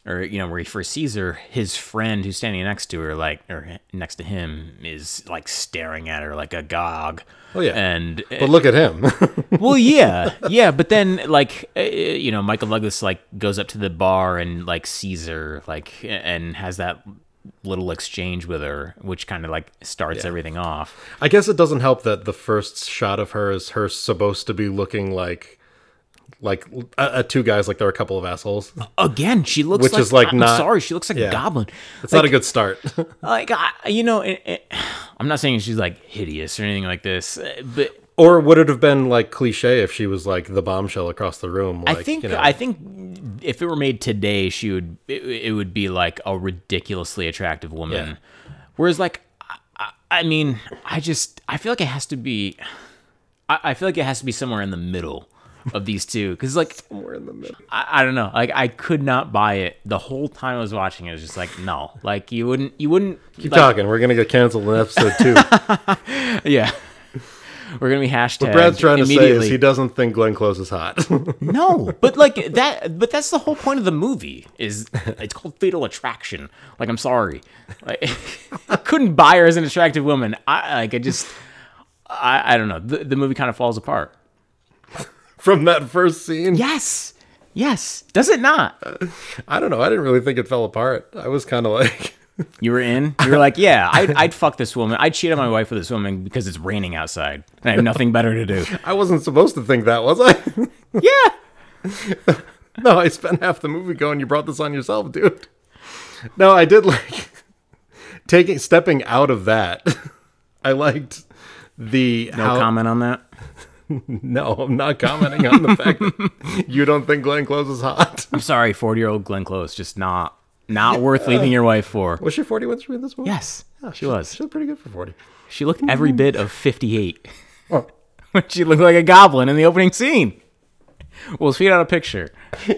or you know where he first sees her his friend who's standing next to her like or next to him is like staring at her like a gog Oh, yeah. and But look at him. well yeah yeah but then like uh, you know michael douglas like goes up to the bar and like sees her like and has that little exchange with her which kind of like starts everything off I guess it doesn't help that the first shot of her is her supposed to be looking like like uh, uh, two guys like they're a couple of assholes. again she looks Which like, is, like, I'm not- sorry she looks like yeah. a goblin It's not a good start. like I, you know it, it, i'm not saying she's like hideous or anything like this uh, but or would it have been like cliche if she was like the bombshell across the room? Like, I think you know, I think if it were made today, she would it, it would be like a ridiculously attractive woman. Yeah. Whereas, like, I, I- mean, I just I feel like it has to be. I feel like it has to be somewhere in the middle of these two because, like, somewhere in the middle. I, I don't know, like I could not buy it the whole time I was watching it. It was just like, no, like you wouldn't, you wouldn't Keep like, talking. We're gonna get canceled in episode two. Yeah. We're gonna be hashtag. Brad's trying to say is he doesn't think Glenn Close is hot. No, but like that. But that's the whole point of the movie. Is it's called Fatal Attraction. Like, I'm sorry, like, I couldn't buy her as an attractive woman. I like. I just. I, I don't know. The, the movie kind of falls apart. From that first scene, Yes. Yes. Does it not? I don't know. I didn't really think it fell apart. I was kind of like, You were in. You were like, yeah, I'd, I'd fuck this woman. I'd cheat on my wife with this woman because it's raining outside and I have nothing better to do. I wasn't supposed to think that, was I? Yeah. No, I spent half the movie going, you brought this on yourself, dude. No, I did like taking stepping out of that. I liked the No how, comment on that. No, I'm not commenting on the fact that you don't think Glenn Close is hot. I'm sorry, 40 year old Glenn Close. Just not not worth leaving uh, your wife for. Was she 40 when she made this movie? Yes, Yeah, she was. She was pretty good for 40. She looked every mm-hmm. bit of 58. Oh, when she looked like a goblin in the opening scene. We'll tweet out a picture.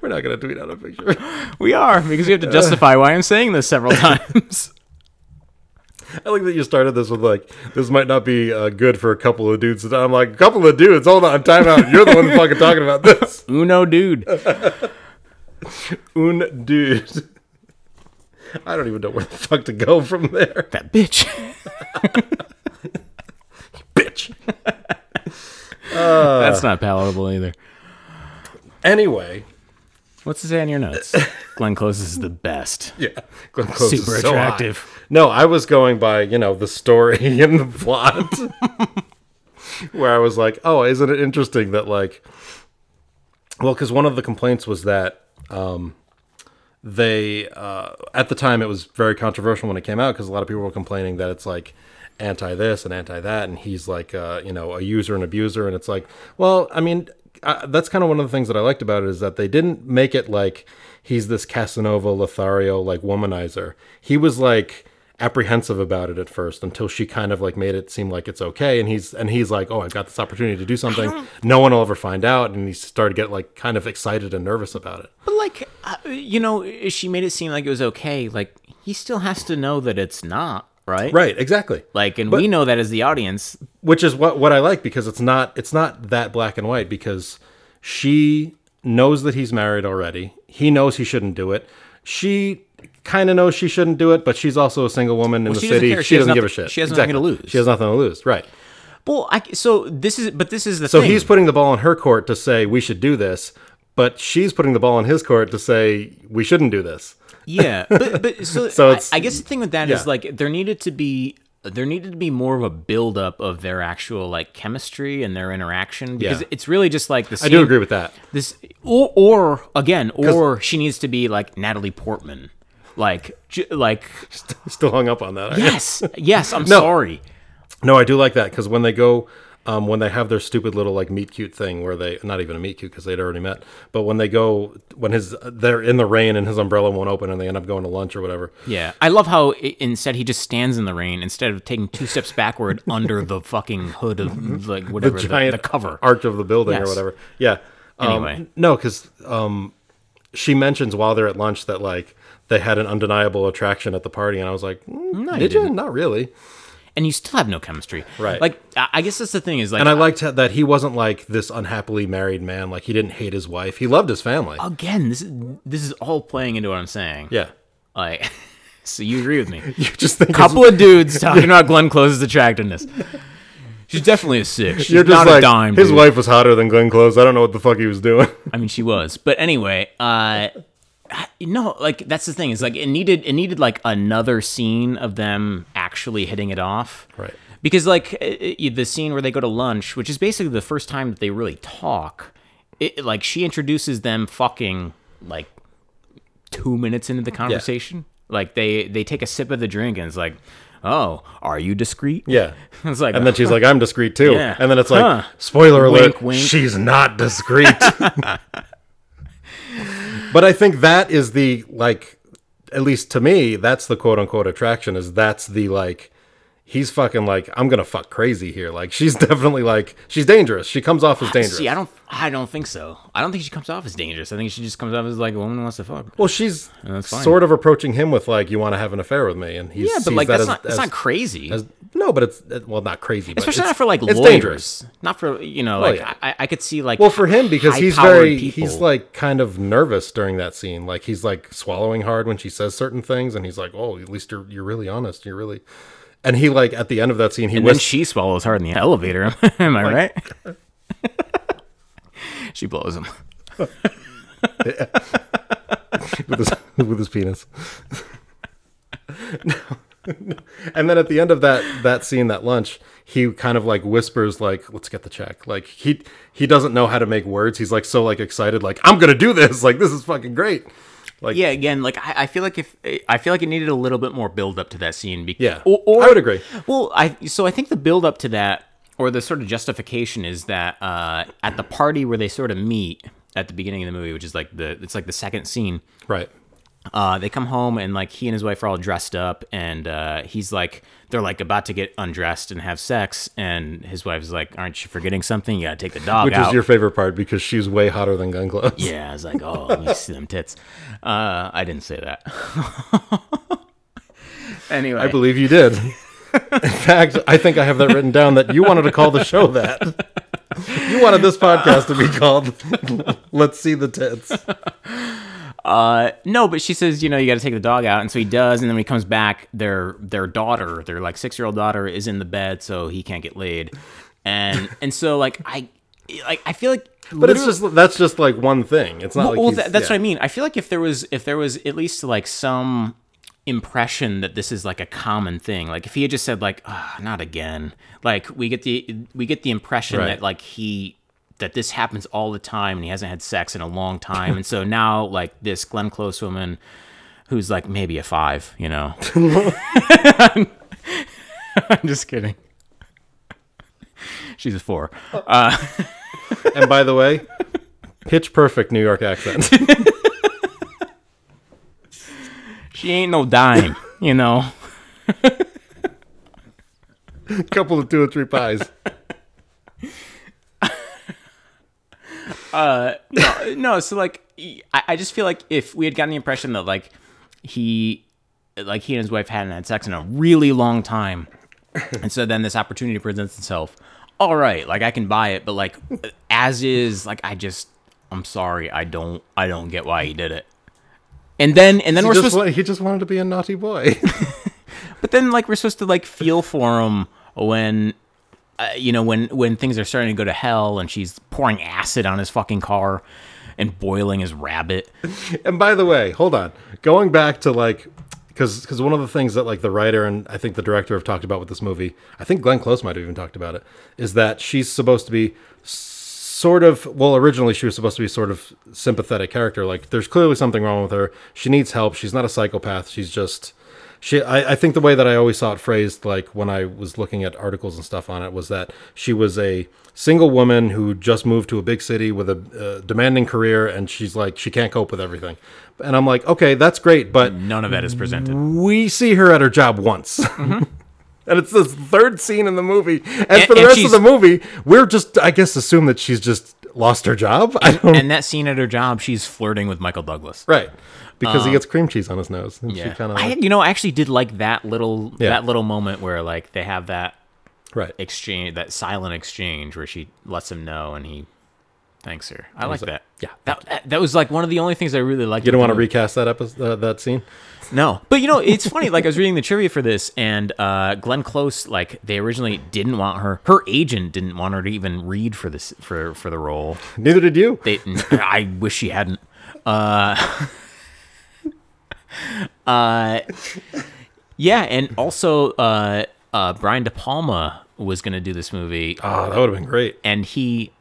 we're not gonna tweet out a picture. We are because we have to justify why I'm saying this several times. I like that you started this with like, this might not be uh, good for a couple of dudes. I'm like, a couple of dudes. Hold on, time out. You're the one fucking talking about this. Uno dude. Un dude. I don't even know where the fuck to go from there. That bitch. Bitch. That's not palatable either. Anyway, What's to say on your notes? Glenn Close is the best. yeah, Glenn Close is Super so hot. attractive. No, I was going by you know the story and the plot, where I was like, oh, isn't it interesting that like, well, because one of the complaints was that um, they uh, at the time it was very controversial when it came out because a lot of people were complaining that it's like anti this and anti that, and he's like uh, you know a user and abuser, and it's like, well, I mean. Uh, that's kind of one of the things that I liked about it is that they didn't make it like he's this Casanova Lothario like womanizer. He was like apprehensive about it at first until she kind of like made it seem like it's okay and he's and he's like oh i've got this opportunity to do something no one will ever find out and he started to get like kind of excited and nervous about it But like, uh, you know, she made it seem like it was okay. Like he still has to know that it's not right. right exactly Like, and But- we know that as the audience. which is what what I like because it's not it's not that black and white because she knows that he's married already. He knows he shouldn't do it. She kind of knows she shouldn't do it, but she's also a single woman in the she doesn't city. She, She doesn't give a shit. she has nothing to lose. She has nothing to lose. Right. Well, I so this is, but this is the So thing. he's putting the ball in her court to say we should do this, but she's putting the ball in his court to say we shouldn't do this. Yeah, but but so, So I- I, guess the thing with that is yeah. like there needed to be there needed to be more of a buildup of their actual like chemistry and their interaction because Yeah. it's really just like the I do agree with that. this or or again or she needs to be like Natalie Portman like j- like Still hung up on that. yes yes I'm sorry No, I do like that because when they go, um, when they have their stupid little like meet cute thing where they not even a meet cute because they'd already met, but when they go when his they're in the rain and his umbrella won't open and they end up going to lunch or whatever. yeah I love how i instead he just stands in the rain instead of taking two steps backward under the fucking hood of like whatever the, Giant the cover arch of the building or whatever. Yeah. Um, Anyway. no, because um, she mentions while they're at lunch that like they had an undeniable attraction at the party, and I was like, mm, you did you? didn't. Not really. And you still have no chemistry Right. like I I guess that's the thing is like And I liked that he wasn't like this unhappily married man. Like he didn't hate his wife. He loved his family. again this is this is all playing into what i'm saying yeah. like so you agree with me You just think couple of dudes talking about glenn close's attractiveness she's definitely a six she's you're just not like a dime his dude. wife was hotter than Glenn Close. I don't know what the fuck he was doing. i mean she was but anyway uh no like that's the thing is like it needed it needed like another scene of them actually hitting it off Right. because like i- i- the scene where they go to lunch which is basically the first time that they really talk it like she introduces them fucking like two minutes into the conversation like they they take a sip of the drink and it's like oh are you discreet Yeah. it's like And then she's like, I'm discreet too. Yeah. And then it's like, Huh. spoiler Wink, alert, wink. she's not discreet. but I think that is the, like, at least to me, that's the quote unquote attraction, is that's the, like, he's fucking like, I'm to fuck crazy here. Like, she's definitely like, she's dangerous. She comes off as ah, dangerous. see i don't i don't think so i don't think she comes off as dangerous i think she just comes off as like a woman who wants to fuck well, she's sort of approaching him with, like, you want to have an affair with me. And he's, yeah but sees like that that's as- not that's as- not crazy as- no, but it's, well, not crazy. But especially it's- not for like it's lawyers dangerous. not for you know like yeah. I, I could see like Well, for him because he's very people. he's like kind of nervous during that scene. Like he's like swallowing hard when she says certain things, and he's like, "Oh, at least you're you're really honest. You're really." And he like at the end of that scene, he and then she swallows hard in the elevator am i right she blows him with his with his penis. and then at the end of that that scene, that lunch, he kind of like whispers like, "Let's get the check." Like he he doesn't know how to make words. He's like so like excited, like I'm gonna do this. Like this is fucking great. Like yeah again like I, I feel like if i feel like it needed a little bit more build up to that scene Yeah, or, or I would agree. well i so i think the build up to that or the sort of justification is that uh at the party where they sort of meet at the beginning of the movie which is like the it's like the second scene right. Uh, they come home and like he and his wife are all dressed up and uh, he's like they're like about to get undressed and have sex and his wife's like aren't you forgetting something you gotta take the dog Which out is your favorite part because she's way hotter than Glenn Close. yeah i was like oh let me see them tits uh, i didn't say that anyway I believe you did. In fact, I think I have that written down that you wanted to call the show that. You wanted this podcast to be called Let's See the Tits. Uh, no, but she says, you know, you got to take the dog out, and so he does, and then when he comes back, their their daughter, their like six year old daughter, is in the bed, so he can't get laid, and and so like I, like I feel like, But it's just that's just like one thing. It's not like well, that, that's yeah. what I mean. I feel like if there was if there was at least like some impression that this is like a common thing, like if he had just said like, "Ah, not again, like we get the we get the impression Right. that like he that this happens all the time and he hasn't had sex in a long time, and so now like this Glenn Close woman who's like maybe a five, you know. I'm just kidding. She's a four. Uh, and by the way, pitch perfect New York accent. She ain't no dime, you know. Couple of two or three pies. Uh, no, no. So like, I, I just feel like if we had gotten the impression that like he, like he and his wife hadn't had sex in a really long time, and so then this opportunity presents itself. All right, like I can buy it, but like uh, as is, like I just, I'm sorry, I don't, I don't get why he did it. And then, and then He we're just, supposed, wa- he just wanted to be a naughty boy. but then like we're supposed to like feel for him when uh, you know when when things are starting to go to hell and she's pouring acid on his fucking car and boiling his rabbit. And by the way, hold on. Going back to like, because because one of the things that like the writer and I think the director have talked about with this movie, I think Glenn Close might have even talked about it, is that she's supposed to be sort of well originally she was supposed to be sort of sympathetic character. Like there's clearly something wrong with her. She needs help. She's not a psychopath. She's just she I, I think the way that i always saw it phrased like when i was looking at articles and stuff on it was that she was a single woman who just moved to a big city with a uh, demanding career and she's like she can't cope with everything and i'm like okay that's great but none of that is presented we see her at her job once. and it's the third scene in the movie. And, Mm-hmm. And- for the and rest of the movie, we're just, I guess, assume that she's just lost her job. Don't and that scene at her job she's flirting with michael douglas Right. Because he gets cream cheese on his nose. And Um, yeah she kind of. I, you know i actually did like that little Yeah. that little moment where like they have that right. exchange that silent exchange where she lets him know and he thanks her i like like, that "Yeah, that, that that was like one of the only things i really liked You don't want to recast that episode, uh, that scene? No, but you know, it's funny. Like I was reading the trivia for this, and uh, Glenn Close, like they originally didn't want her. Her agent didn't want her to even read for this for for the role. Neither did you. They, I wish she hadn't. Uh, uh, yeah, and also uh, uh, Brian De Palma was going to do this movie, Oh, that would have been great. and he,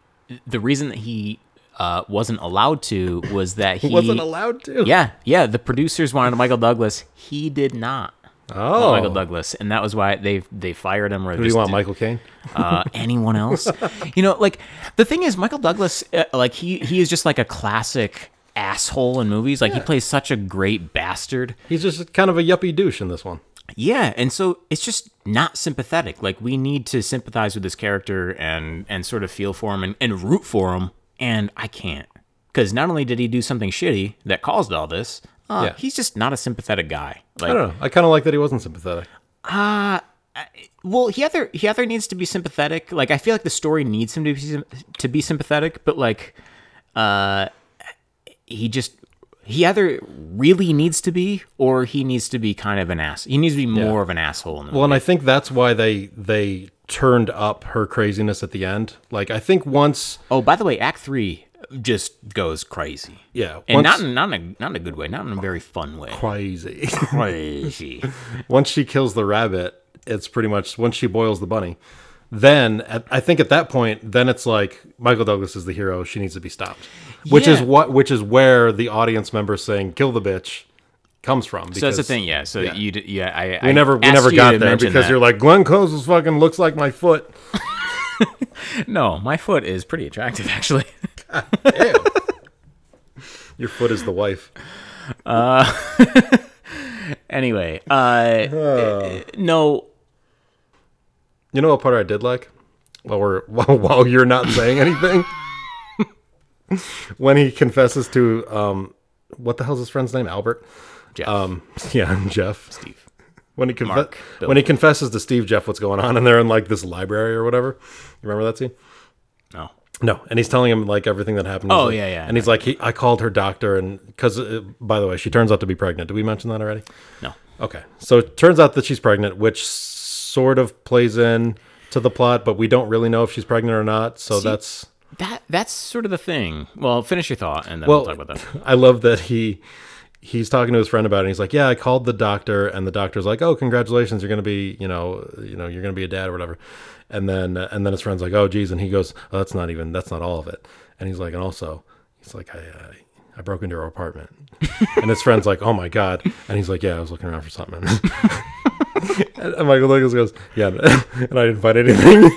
the reason that he uh, wasn't allowed to was that he Wasn't allowed to. Yeah, yeah. The producers wanted Michael Douglas. He did not. Oh. Michael Douglas, and that was why they they fired him. Or Who do you want, Michael Caine? uh, anyone else? you know, like the thing is, Michael Douglas, uh, like he he is just like a classic asshole in movies. Like he plays such a great bastard. He's just kind of a yuppie douche in this one. Yeah, and so it's just not sympathetic. Like we need to sympathize with this character and and sort of feel for him and, and root for him, and I can't because not only did he do something shitty that caused all this, uh, Yeah. he's just not a sympathetic guy. Like, I don't know. I kind of like that he wasn't sympathetic. well, he either he either needs to be sympathetic. Like I feel like the story needs him to be to be sympathetic, but like, uh, he just he either really needs to be or he needs to be kind of an ass. He needs to be more of an asshole. In the Well, and I think that's why they they turned up her craziness at the end. Like I think once, Oh, by the way, Act Three just goes crazy, yeah, and not in, not in a not in a good way, not in a very fun way. crazy. Crazy. once she kills the rabbit, it's pretty much once she boils the bunny. Then at, I think at that point, then it's like Michael Douglas is the hero. She needs to be stopped, which is what which is where the audience members saying "kill the bitch" comes from. so that's the thing, yeah. So yeah. you, d- yeah, I, We I never we never got there because that. you're like Glenn Close fucking looks like my foot. no, my foot is pretty attractive actually. Your foot is the wife. Uh, anyway, uh, no, You know what part I did like? While we're while, while you're not saying anything, when he confesses to um, what the hell's his friend's name? Albert. Jeff, Um, yeah, Jeff. Steve. When he confe- Mark, when he confesses to Steve Jeff what's going on, and they're in like this library or whatever. You remember that scene? No. No, and he's telling him like everything that happened. Oh, like- yeah, yeah. And he's like, he, I called her doctor, and because uh, by the way, she turns out to be pregnant. Did we mention that already? No. Okay, so it turns out that she's pregnant, which sort of plays in to the plot, but we don't really know if she's pregnant or not. So that's That that's sort of the thing. Well, finish your thought and then we'll well. talk about that. I love that he he's talking to his friend about it. And he's like, "Yeah, I called the doctor, and the doctor's like, "Oh, congratulations, you're gonna be, you know, you know, you're gonna be a dad or whatever." And then uh, and then his friend's like, "Oh, geez," and he goes, "Oh, that's not even that's not all of it." And he's like, and also, he's like, "I uh, I broke into her apartment," and his friend's like, "Oh my god," and he's like, "Yeah, I was looking around for something." and Michael Douglas goes, "Yeah, and I didn't find anything."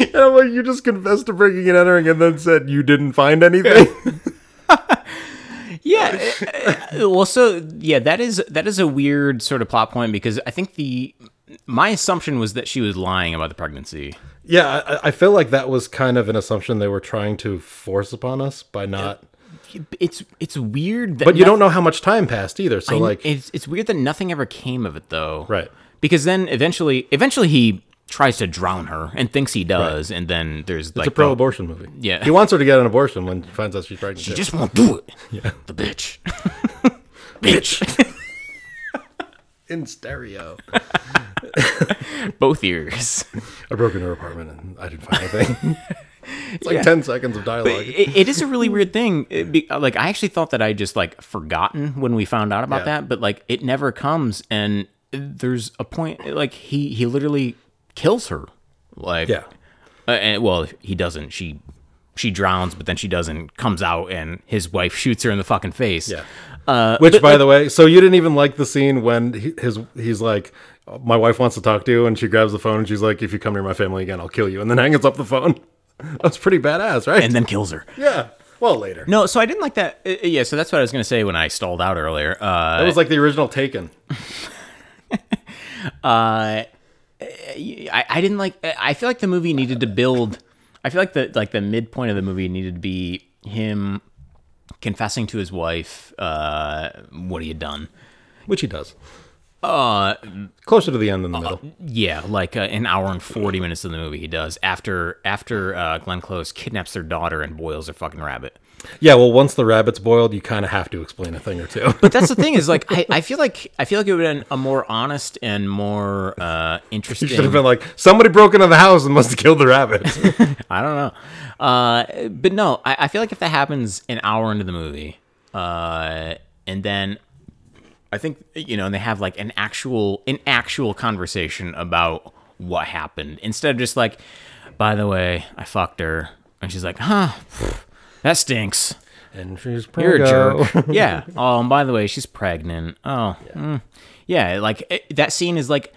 And And I'm like, you just confessed to breaking and entering, and then said you didn't find anything. Yeah. uh, well, so yeah, that is that is a weird sort of plot point because I think the my assumption was that she was lying about the pregnancy. yeah, I, I feel like that was kind of an assumption they were trying to force upon us by not. It's it's weird that But you noth- don't know how much time passed either. So I- like, it's it's weird that nothing ever came of it though. Right. Because then eventually eventually he tries to drown her and thinks he does, and then there's it's like a pro-abortion movie. Yeah. he wants her to get an abortion when he finds out she's pregnant. She just won't do it. Yeah. The bitch. bitch. in stereo. Both ears. I broke into her apartment and I didn't find anything. it's like ten seconds of dialogue. it, it is a really weird thing. Be, like I actually thought that I just like forgotten when we found out about Yeah. that, but like it never comes, and there's a point like he he literally kills her. Like yeah, uh, and well he doesn't. She she drowns, but then she doesn't. Comes out, and his wife shoots her in the fucking face. yeah. Uh, Which, but, by like, the way, so you didn't even like the scene when he, his he's like, "My wife wants to talk to you," and she grabs the phone and she's like, "If you come near my family again, I'll kill you," and then hangs up the phone. That's pretty badass, right? and then kills her. yeah. Well, later. No, so I didn't like that. uh, yeah, so that's what I was gonna say when I stalled out earlier. Uh, That was like the original Taken. I, I didn't like I feel like the movie needed to build I feel like the like the midpoint of the movie needed to be him confessing to his wife uh what he had done. Which he does. Uh Closer to the end than the middle. yeah, like uh, an hour and 40 minutes of the movie he does after after uh Glenn Close kidnaps their daughter and boils their fucking rabbit. Yeah, well, once the rabbit's boiled, you kind of have to explain a thing or two. But that's the thing is like I, I feel like I feel like it would have been a more honest and more uh interesting You should have been like, somebody broke into the house and must have killed the rabbit. I don't know. Uh, but no, I, I feel like if that happens an hour into the movie, uh, and then I think you know, and they have like an actual an actual conversation about what happened instead of just like, by the way, I fucked her, and she's like, huh, that stinks. and she's You're a jerk. yeah. Oh, and by the way, she's pregnant. Oh, yeah. Mm. yeah like it, that scene is like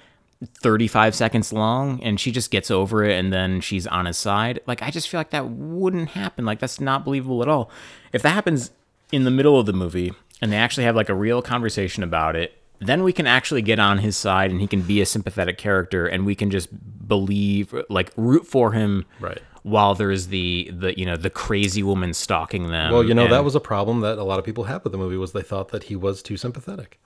35 seconds long and she just gets over it and then she's on his side. Like, I just feel like that wouldn't happen. Like, that's not believable at all. If that happens in the middle of the movie and they actually have like a real conversation about it, then we can actually get on his side and he can be a sympathetic character and we can just believe, like, root for him. Right. While there's the the you know the crazy woman stalking them. Well, you know, that was a problem that a lot of people had with the movie was they thought that he was too sympathetic.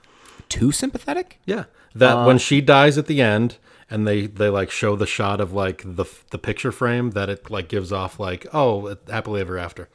too sympathetic. Yeah. That Uh, when she dies at the end and they they like show the shot of like the the picture frame that it like gives off like oh happily ever after.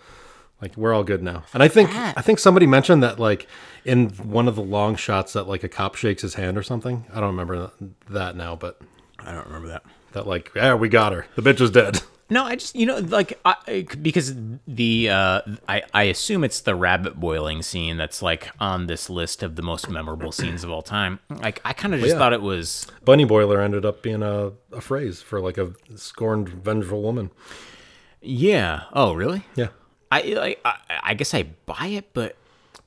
Like we're all good now. And I think that? I think somebody mentioned that like in one of the long shots that like a cop shakes his hand or something. I don't remember that now, but I don't remember that. that like yeah, we got her. The bitch is dead. No, I just you know like I, because the uh, I I assume it's the rabbit boiling scene that's like on this list of the most memorable scenes of all time. Like I kind of just yeah. thought it was Bunny boiler ended up being a, a phrase for like a scorned vengeful woman. yeah. Oh really? Yeah. I I, I guess I buy it, but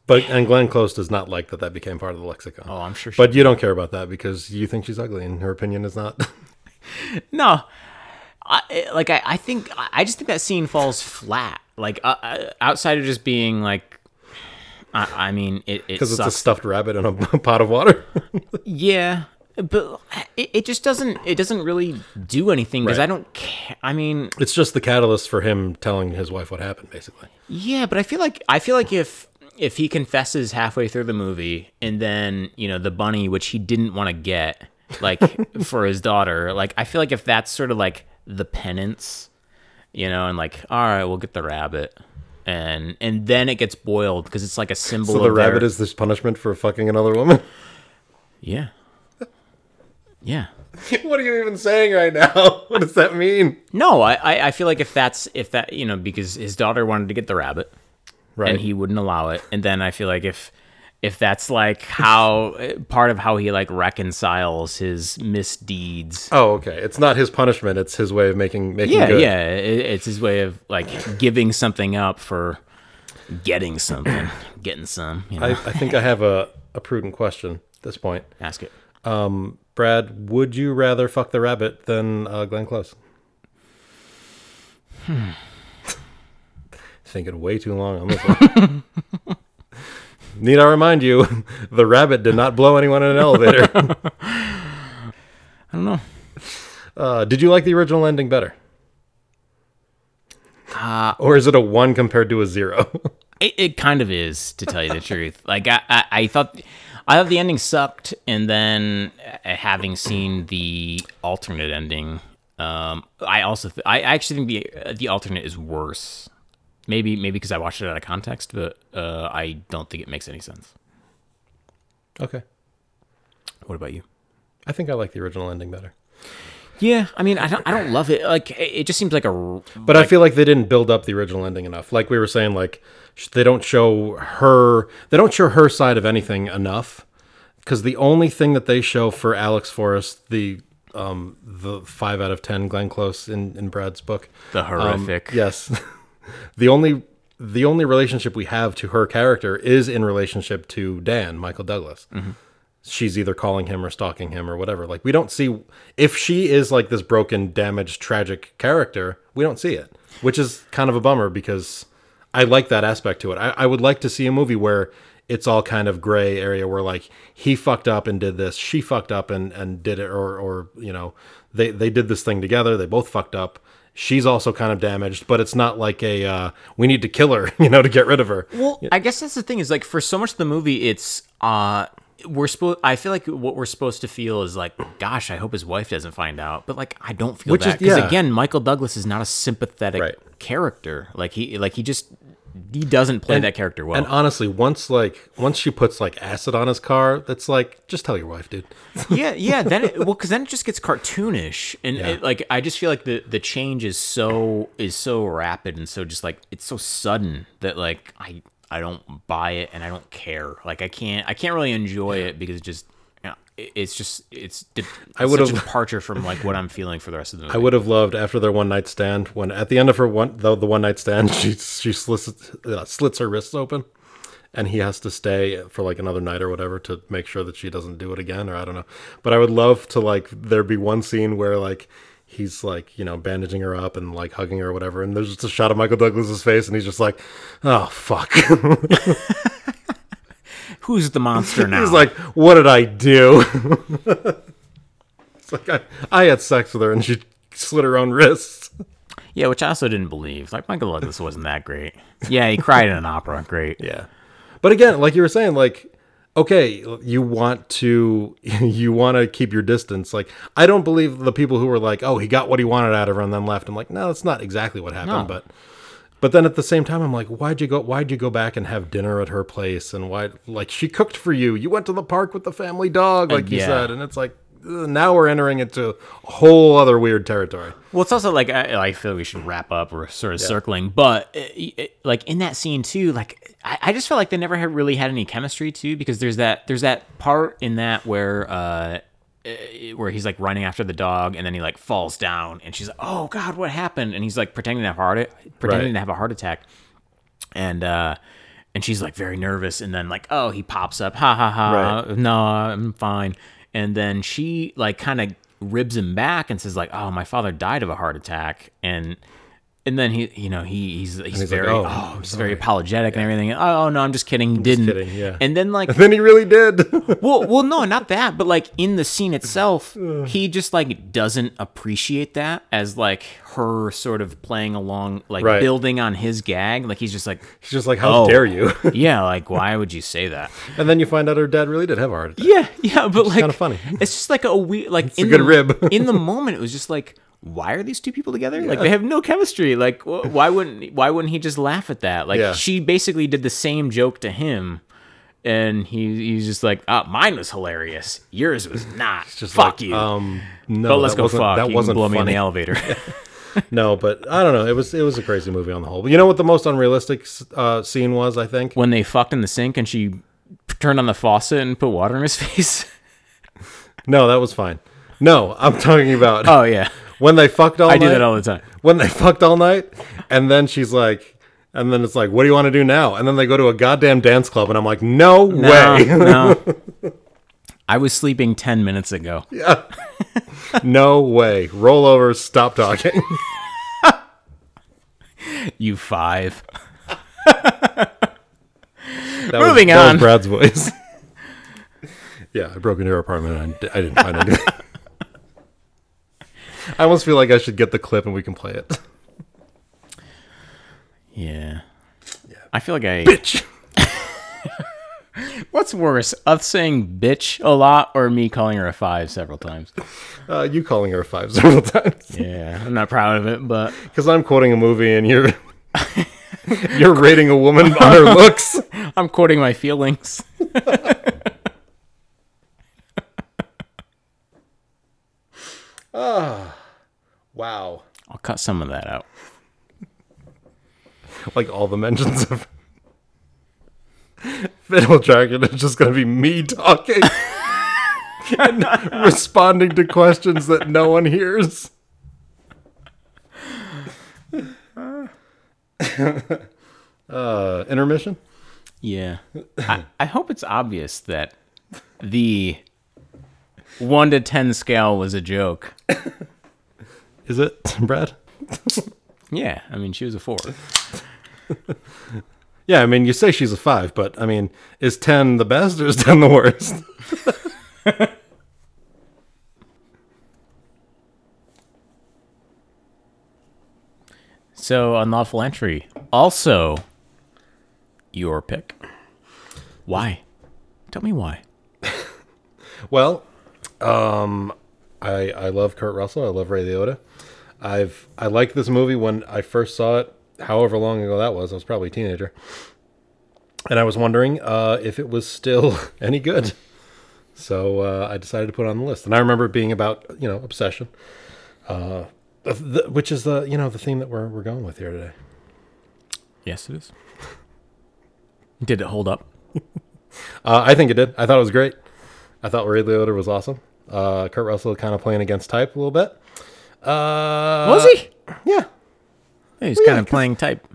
But and Glenn Close does not like that that became part of the lexicon. oh, I'm sure. She, But you don't care about that because you think she's ugly, and her opinion is not. no, I like I, I think I just think that scene falls flat. Like uh, uh, outside of just being like. I, I mean, it, it it's a stuffed rabbit in a pot of water. Yeah, but it, it just doesn't it doesn't really do anything because Right. I don't care. I mean, it's just the catalyst for him telling his wife what happened, basically. yeah, but I feel like I feel like if if he confesses halfway through the movie and then you know the bunny which he didn't want to get like for his daughter, like I feel like if that's sort of like the penance, you know, and like all right, we'll get the rabbit. And and then it gets boiled because it's like a symbol. So the rabbit their- is this punishment for fucking another woman. yeah, yeah. what are you even saying right now? What does that mean? No, I, I I feel like if that's if that you know because his daughter wanted to get the rabbit Right. and he wouldn't allow it, and then I feel like if if that's like how part of how he like reconciles his misdeeds. oh, okay. It's not his punishment. It's his way of making making Yeah, good. yeah, it, it's his way of like giving something up for getting something, getting some. You know, I, I think I have a, a prudent question at this point. ask it. Brad, would you rather fuck the rabbit than uh, Glenn Close? Thinking way too long on this one. Need I remind you, the rabbit did not blow anyone in an elevator. I don't know. Uh, did you like the original ending better? Uh, Or is it a one compared to a zero? It, it kind of is, to tell you the truth. Like I, I, I thought, I thought the ending sucked, and then uh, having seen the alternate ending, um, I also, th- I actually think the uh, the alternate is worse. Maybe, maybe because I watched it out of context, but uh, I don't think it makes any sense. okay. What about you? I think I like the original ending better. Yeah, I mean, I don't, I don't love it. Like, it just seems like a. But I feel like they didn't build up the original ending enough. Like we were saying, like they don't show her, they don't show her side of anything enough. Because the only thing that they show for Alex Forrest, the um, the five out of ten Glenn Close in, in Brad's book, The um, horrific. yes, the only the only relationship we have to her character is in relationship to Dan Michael Douglas. Mm-hmm. She's either calling him or stalking him or whatever. Like we don't see if she is like this broken, damaged, tragic character. We don't see it, which is kind of a bummer because I like that aspect to it. I, I would like to see a movie where it's all kind of gray area where like he fucked up and did this, she fucked up and and did it, or or you know they they did this thing together. They both fucked up. She's also kind of damaged, but it's not like a uh, we need to kill her, you know, to get rid of her. Well, I guess that's the thing is like for so much of the movie, it's uh we're supposed. I feel like what we're supposed to feel is like, gosh, I hope his wife doesn't find out. But like, I don't feel Which is- that because yeah. again, Michael Douglas is not a sympathetic Right. character. Like he, like he just he doesn't play that character well. And honestly, once like once she puts like acid on his car, that's like just tell your wife, dude. yeah, yeah. Then it, well, because then it just gets cartoonish, and Yeah. it, like I just feel like the the change is so is so rapid and so just like it's so sudden that like I I don't buy it and I don't care. Like I can't I can't really enjoy it because it just you know, it- it's just it's de- I such would've- a departure from like what I'm feeling for the rest of the movie. I would have loved after their one night stand when at the end of her one the, the one night stand she she slits uh, slits her wrists open, and he has to stay for like another night or whatever to make sure that she doesn't do it again or I don't know. But I would love to like there be one scene where like he's like you know bandaging her up and like hugging her or whatever, and there's just a shot of Michael Douglas's face and he's just like, oh fuck. Who's the monster now? He's like, "What did I do?" it's like I, I had sex with her and she slit her own wrists. yeah, which I also didn't believe. Like Michael Douglas wasn't that great. Yeah, he cried in an opera. Great. Yeah, but again, like you were saying, like okay, you want to you want to keep your distance. Like I don't believe the people who were like, "Oh, he got what he wanted out of her and then left." I'm like, no, that's not exactly what happened, No. but. But then at the same time, I'm like, why'd you go? Why'd you go back and have dinner at her place? And why? Like she cooked for you. You went to the park with the family dog, like you yeah. said. And it's like now we're entering into a whole other weird territory. Well, it's also like I, I feel we should wrap up. We're sort of circling, but uh, uh, like in that scene too, like I, I just felt like they never had really had any chemistry too, because there's that there's that part in that where uh, where he's like running after the dog and then he like falls down and she's like, "Oh God, what happened?" And he's like pretending to have heart pretending Right. to have a heart attack, and uh and she's like very nervous and then like oh he pops up ha ha ha Right. no i'm fine and then she like kind of ribs him back and says like oh my father died of a heart attack and and then he you know he he's he's, he's like, very "Oh, oh, he's very apologetic and everything oh, oh no i'm just kidding he didn't kidding, yeah. and then like And then he really did. well well no not that but like in the scene itself he just like doesn't appreciate that as like her sort of playing along like Right. building on his gag like he's just like He's just like, how Oh. dare you? Oh, yeah, like why would you say that? and then you find out her dad really did have a heart attack. Yeah, yeah, but like kinda funny. It's just like a weird like in a good the, rib. in the moment, it was just like, why are these two people together? Like they have no chemistry. Like wh- why wouldn't why wouldn't he just laugh at that? Like Yeah. she basically did the same joke to him. And he he's just like, oh, mine was hilarious. Yours was not. Just Fuck like, you. Um, no, but let's go fuck. That you wasn't blow me in funny. the elevator. No, but I don't know. It was it was a crazy movie on the whole. But you know what the most unrealistic uh, scene was? I think. when they fucked in the sink and she turned on the faucet and put water in his face. No, that was fine. No, I'm talking about oh yeah, when they fucked all I night. do that all the time. when they fucked all night, and then she's like, and then it's like, what do you want to do now? And then they go to a goddamn dance club, and I'm like, no, No, way, no. I was sleeping 10 minutes ago. Yeah. no way. Roll over, stop talking. You five. That was- Moving that on. was Brad's voice. yeah, I broke into her apartment and I, I didn't find anything. I almost feel like I should get the clip and we can play it. Yeah. I feel like I. Bitch. What's worse, us saying bitch a lot or me calling her a five several times? Uh, you calling her a five several times Yeah, I'm not proud of it, but because I'm quoting a movie and you're you're rating a woman on her looks. I'm quoting my feelings. Wow, I'll cut some of that out. like all the mentions of Fiddle Dragon is just gonna be me talking and responding to questions that no one hears. uh, intermission. Yeah. I, I hope it's obvious that the 1 to 10 scale was a joke. Is it Brad? Yeah, I mean, she was a 4. Yeah, I mean, you say she's a five, but I mean, is ten the best or is ten the worst? So, unlawful entry. Also, your pick. Why? Tell me why. Well, um, I I love Kurt Russell. I love Ray Liotta. I've I liked this movie when I first saw it. However long ago that was, I was probably a teenager, and I was wondering uh, if it was still any good. So uh, I decided to put it on the list, and I remember it being about you know obsession, uh, the, which is the you know the theme that we're we're going with here today. Yes, it is. Did it hold up? Uh, I think it did. I thought it was great. I thought Ray Liotta was awesome. Uh, Kurt Russell kind of playing against type a little bit. Uh, Was he? Yeah. He's yeah, kind of playing type.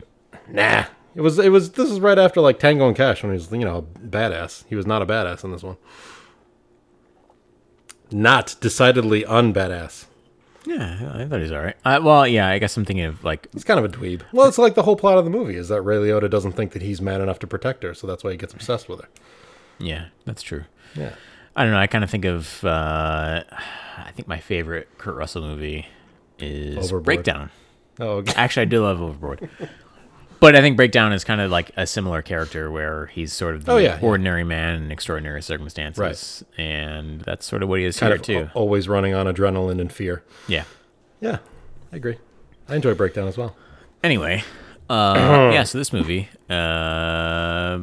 Nah. It was. It was. This is right after like Tango and Cash when he was you know a badass. He was not a badass in this one. Not decidedly unbadass. Yeah, I thought he's all right. Uh, well, yeah, I guess I'm thinking of like, He's kind of a dweeb. Well, it's like the whole plot of the movie is that Ray Liotta doesn't think that he's man enough to protect her, so that's why he gets obsessed with her. yeah, that's true. Yeah. I don't know. I kind of think of, uh, I think my favorite Kurt Russell movie is Overboard. Breakdown. Oh, okay. Actually, I do love Overboard. But I think Breakdown is kind of like a similar character where he's sort of the Oh, yeah, yeah. ordinary man in extraordinary circumstances. Right. And that's sort of what he is kind here too. always running on adrenaline and fear. Yeah. Yeah, I agree. I enjoy Breakdown as well. Anyway, uh, yeah, so this movie, uh,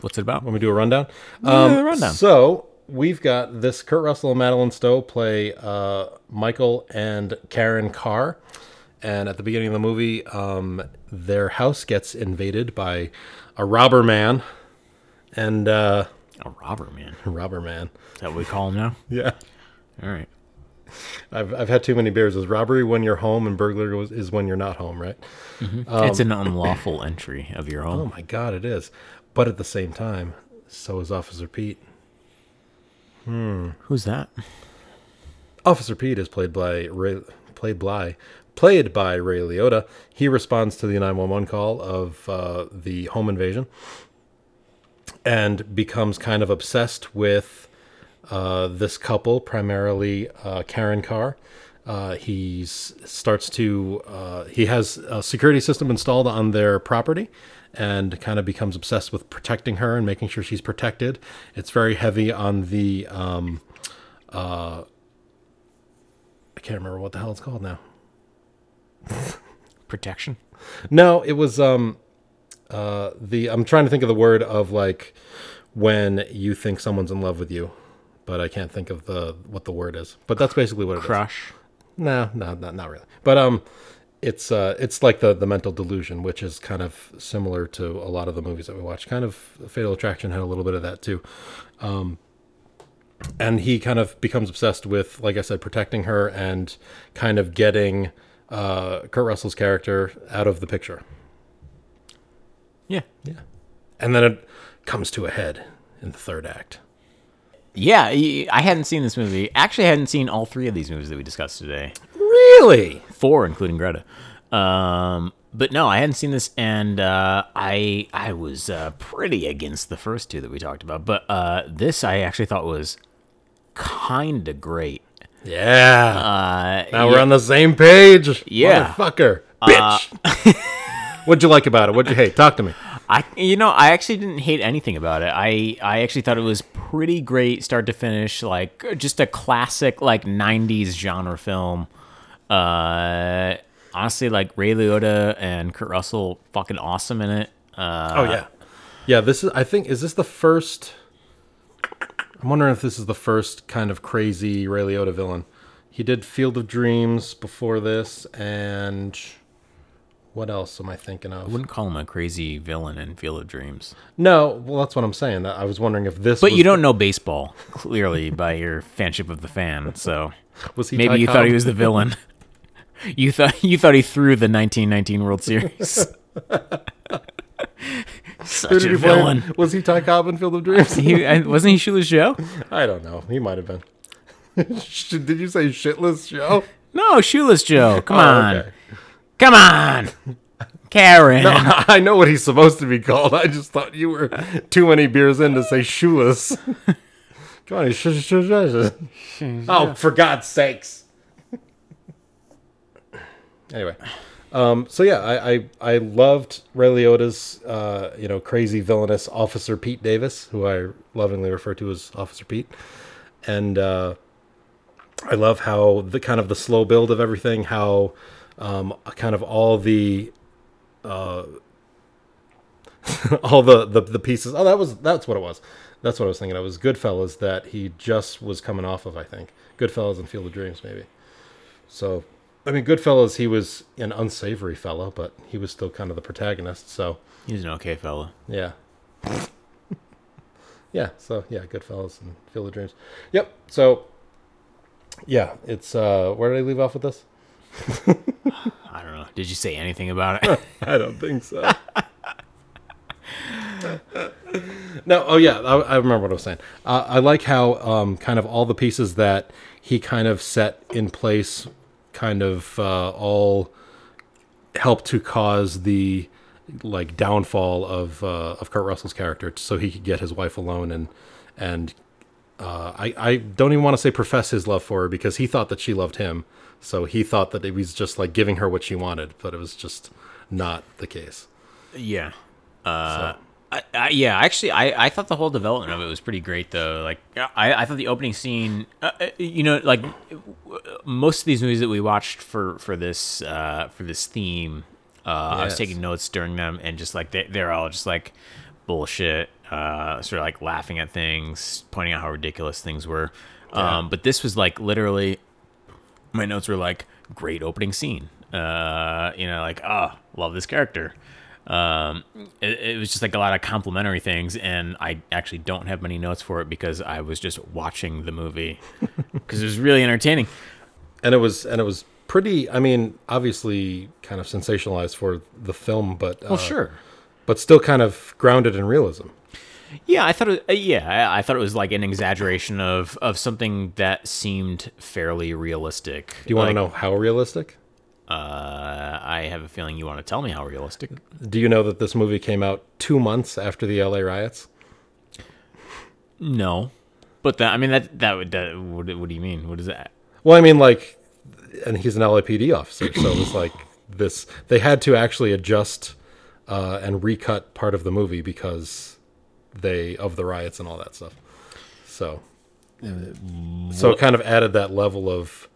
what's it about? Want me do a rundown? Um, the rundown. So we've got this Kurt Russell and Madeleine Stowe play uh, Michael and Karen Carr. And at the beginning of the movie, um, their house gets invaded by a robber man. And uh, A robber, man. A robber man. Is that what we call him now? Yeah. All right. I've, I've had too many beers. Is robbery when you're home and burglary is- is when you're not home, right? it's an unlawful entry of your home. Oh my God, it is. But at the same time, so is Officer Pete. Who's that? Officer Pete is played by Ray, played by played by Ray Liotta. He responds to the 911 call of uh, the home invasion and becomes kind of obsessed with uh, this couple, primarily uh, Karen Carr. Uh, he starts to uh, he has a security system installed on their property and kind of becomes obsessed with protecting her and making sure she's protected. It's very heavy on the um, uh, I can't remember what the hell it's called now. Protection. No, it was um uh the I'm trying to think of the word of like when you think someone's in love with you, but I can't think of the what the word is. But that's basically what it is. Crush. No, no, not not really. But um it's uh it's like the the mental delusion, which is kind of similar to a lot of the movies that we watch. Kind of Fatal Attraction had a little bit of that too. Um and he kind of becomes obsessed with, like I said, protecting her and kind of getting uh, Kurt Russell's character out of the picture. Yeah. Yeah. And then it comes to a head in the third act. Yeah, I hadn't seen this movie. Actually, I hadn't seen all three of these movies that we discussed today. Really? Four, including Greta. Um, but no, I hadn't seen this, and uh, I I was uh, pretty against the first two that we talked about. But uh, this I actually thought was kind of great. Yeah. Uh, now we're on the same page. Yeah. Motherfucker. Bitch. What'd you like about it? What'd you hate? Talk to me. I you know I actually didn't hate anything about it. I I actually thought it was pretty great, start to finish, like just a classic like '90s genre film. Uh, honestly, like Ray Liotta and Kurt Russell, fucking awesome in it. Uh, Oh yeah. Yeah, this is I think is this the first I'm wondering if this is the first kind of crazy Ray Liotta villain. He did Field of Dreams before this and what else am I thinking of? I wouldn't call him a crazy villain in Field of Dreams, No, well that's what I'm saying. I was wondering if this but you don't know baseball clearly by your fanship of the fan. So was he maybe you thought he was the villain. You thought you thought he threw the 1919 World Series. Such a he play? villain. Was he Ty Cobb in Field of Dreams? He uh, wasn't he Shoeless Joe? I don't know. He might have been. Did you say shitless Joe? No, Shoeless Joe. Come Oh, on, okay. Come on, Karen. I know what he's supposed to be called. I just thought you were too many beers in to say shoeless. Come on, sh- sh- sh- oh, for God's sakes! anyway, um, so yeah, I, I I loved Ray Liotta's uh, you know crazy villainous Officer Pete Davis, who I lovingly refer to as Officer Pete, and uh, I love how the kind of the slow build of everything, how um, kind of all the all the, the the pieces. Oh, that was that's what it was. That's what I was thinking. It was Goodfellas that he just was coming off of. I think Goodfellas and Field of Dreams, maybe. So, I mean, Goodfellas, he was an unsavory fellow, but he was still kind of the protagonist. So, He's an okay fella. yeah, yeah. So yeah, Goodfellas and Field of Dreams. Yep. So, yeah, it's uh, where did I leave off with this? I don't know. Did you say anything about it? I don't think so. no, oh yeah, I, I remember what I was saying. Uh, I like how um, kind of all the pieces that he kind of set in place, kind of uh, all help to cause the like downfall of uh, of Kurt Russell's character, so he could get his wife alone and and uh, I I don't even want to say profess his love for her because he thought that she loved him, so he thought that it was just like giving her what she wanted, but it was just not the case. yeah. Uh, I, I, yeah, actually, I, I thought the whole development of it was pretty great, though. Like, I, I thought the opening scene, uh, uh, you know, like most of these movies that we watched for for this uh, for this theme, uh, I was taking notes during them, and just like they, they're all just like bullshit, uh, sort of like laughing at things, pointing out how ridiculous things were. Um, but this was like literally my notes were like great opening scene. Uh you know like oh love this character. Um it, it was just like a lot of complimentary things and i actually don't have many notes for it because i was just watching the movie because it was really entertaining. And it was and it was pretty i mean obviously kind of sensationalized for the film but uh, well sure. but still kind of grounded in realism yeah i thought it, uh, yeah I, thought it was like an exaggeration of of something that seemed fairly realistic. Do you want to know how realistic? Uh i have a feeling you want to tell me how realistic. Do you know that this movie came out two months after the la riots? No. But that i mean that that would that what, what do you mean? What is that? Well i mean like and he's an lapd officer so it was like this they had to actually adjust uh, and recut part of the movie because they of the riots and all that stuff so so it kind of added that level of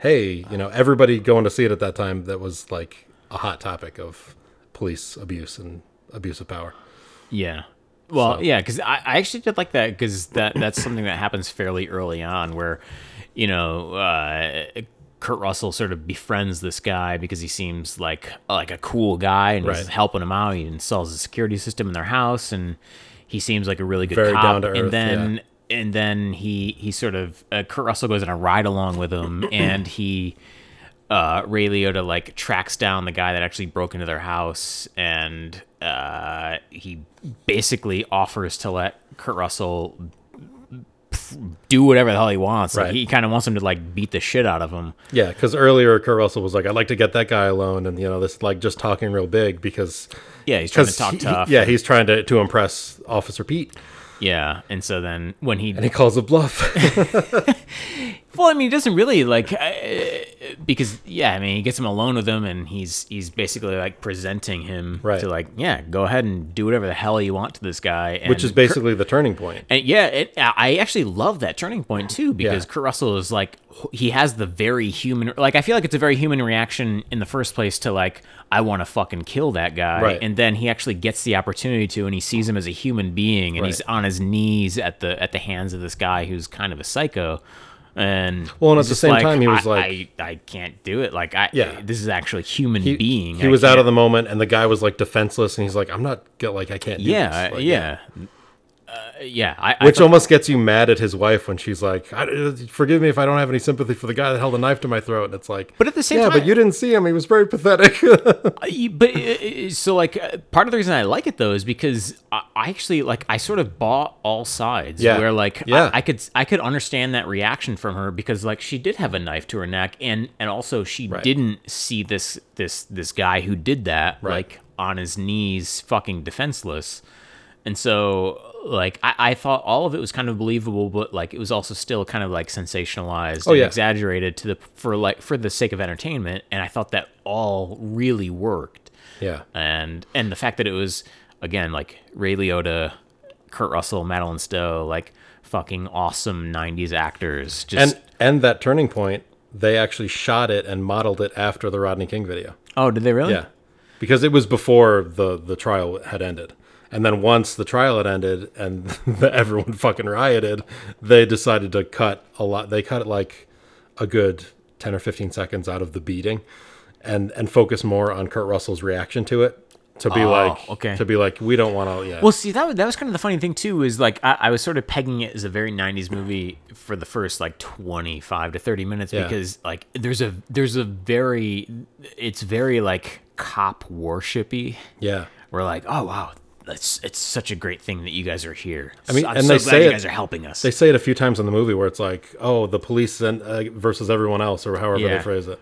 hey you know everybody going to see it at that time that was like a hot topic of police abuse and abuse of power Yeah. Well, So- yeah, because I, I actually did like that because that that's something that happens fairly early on, where you know uh, Kurt Russell sort of befriends this guy because he seems like like a cool guy and he's helping him out. He installs a security system in their house, and he seems like a really good Very cop. earth, and then and then he he sort of uh, Kurt Russell goes on a ride along with him, and he uh, Ray Liotta like tracks down the guy that actually broke into their house, and uh, he basically offers to let Kurt Russell do whatever the hell he wants. Like he kind of wants him to like beat the shit out of him. Yeah, because earlier Kurt Russell was like, "I'd like to get that guy alone," and you know, this like just talking real big because Yeah, he's trying to talk he- tough. yeah, he's trying to to impress Officer Pete, yeah. And so then when he and he calls a bluff. Well, I mean, he doesn't really like uh, because yeah, I mean, he gets him alone with him, and he's he's basically like presenting him Right. to like yeah, go ahead and do whatever the hell you want to this guy, and which is basically the turning point. and yeah, it, I actually love that turning point too because Yeah. Kurt Russell is like he has the very human like I feel like it's a very human reaction in the first place to like I want to fucking kill that guy, Right. and then he actually gets the opportunity to, and he sees him as a human being, and he's on his knees at the at the hands of this guy who's kind of a psycho. And Well, and at the same time, he was I, like- I, I can't do it. Like, I, Yeah. this is actually human He, being. he I was out can't- of the moment, and the guy was like defenseless, and he's like, "I'm not get like I can't." Do Yeah, this. Like, yeah, uh, yeah. I, I Which thought- almost gets you mad at his wife when she's like, I, "Forgive me if I don't have any sympathy for the guy that held a knife to my throat." And it's like, But at the same yeah, time- but you didn't see him; he was very pathetic. But uh, uh, so like uh, part of the reason I like it though is because I, I actually like I sort of bought all sides. Yeah. Where like Yeah. I, I could I could understand that reaction from her because like she did have a knife to her neck and and also she Right. didn't see this this this guy who did that Right. like on his knees fucking defenseless. And so like I, I thought all of it was kind of believable, but like it was also still kind of like sensationalized Oh, and yeah. exaggerated to the for like for the sake of entertainment. And I thought that all really worked yeah, and and the fact that it was again like Ray Liotta, Kurt Russell, Madeleine Stowe, like fucking awesome '90s actors. Just and and that turning point, they actually shot it and modeled it after the Rodney King video. oh, did they really? Yeah, because it was before the the trial had ended, and then once the trial had ended and the, everyone fucking rioted, they decided to cut a lot. They cut it like a good ten or fifteen seconds out of the beating, and and focus more on Kurt Russell's reaction to it. To be Oh, like, okay. to be like, we don't want to, yeah, Well, see, that was, that was kind of the funny thing too. Is like I, I was sort of pegging it as a very '90s movie for the first like 25 to 30 minutes Yeah. because like there's a there's a very it's very like cop worshipy. yeah. We're like, oh wow, that's it's such a great thing that you guys are here. I mean, I'm and so they glad say you it- guys are helping us. They say it a few times in the movie where it's like, oh, the police and, uh, versus everyone else, or however Yeah. they phrase it,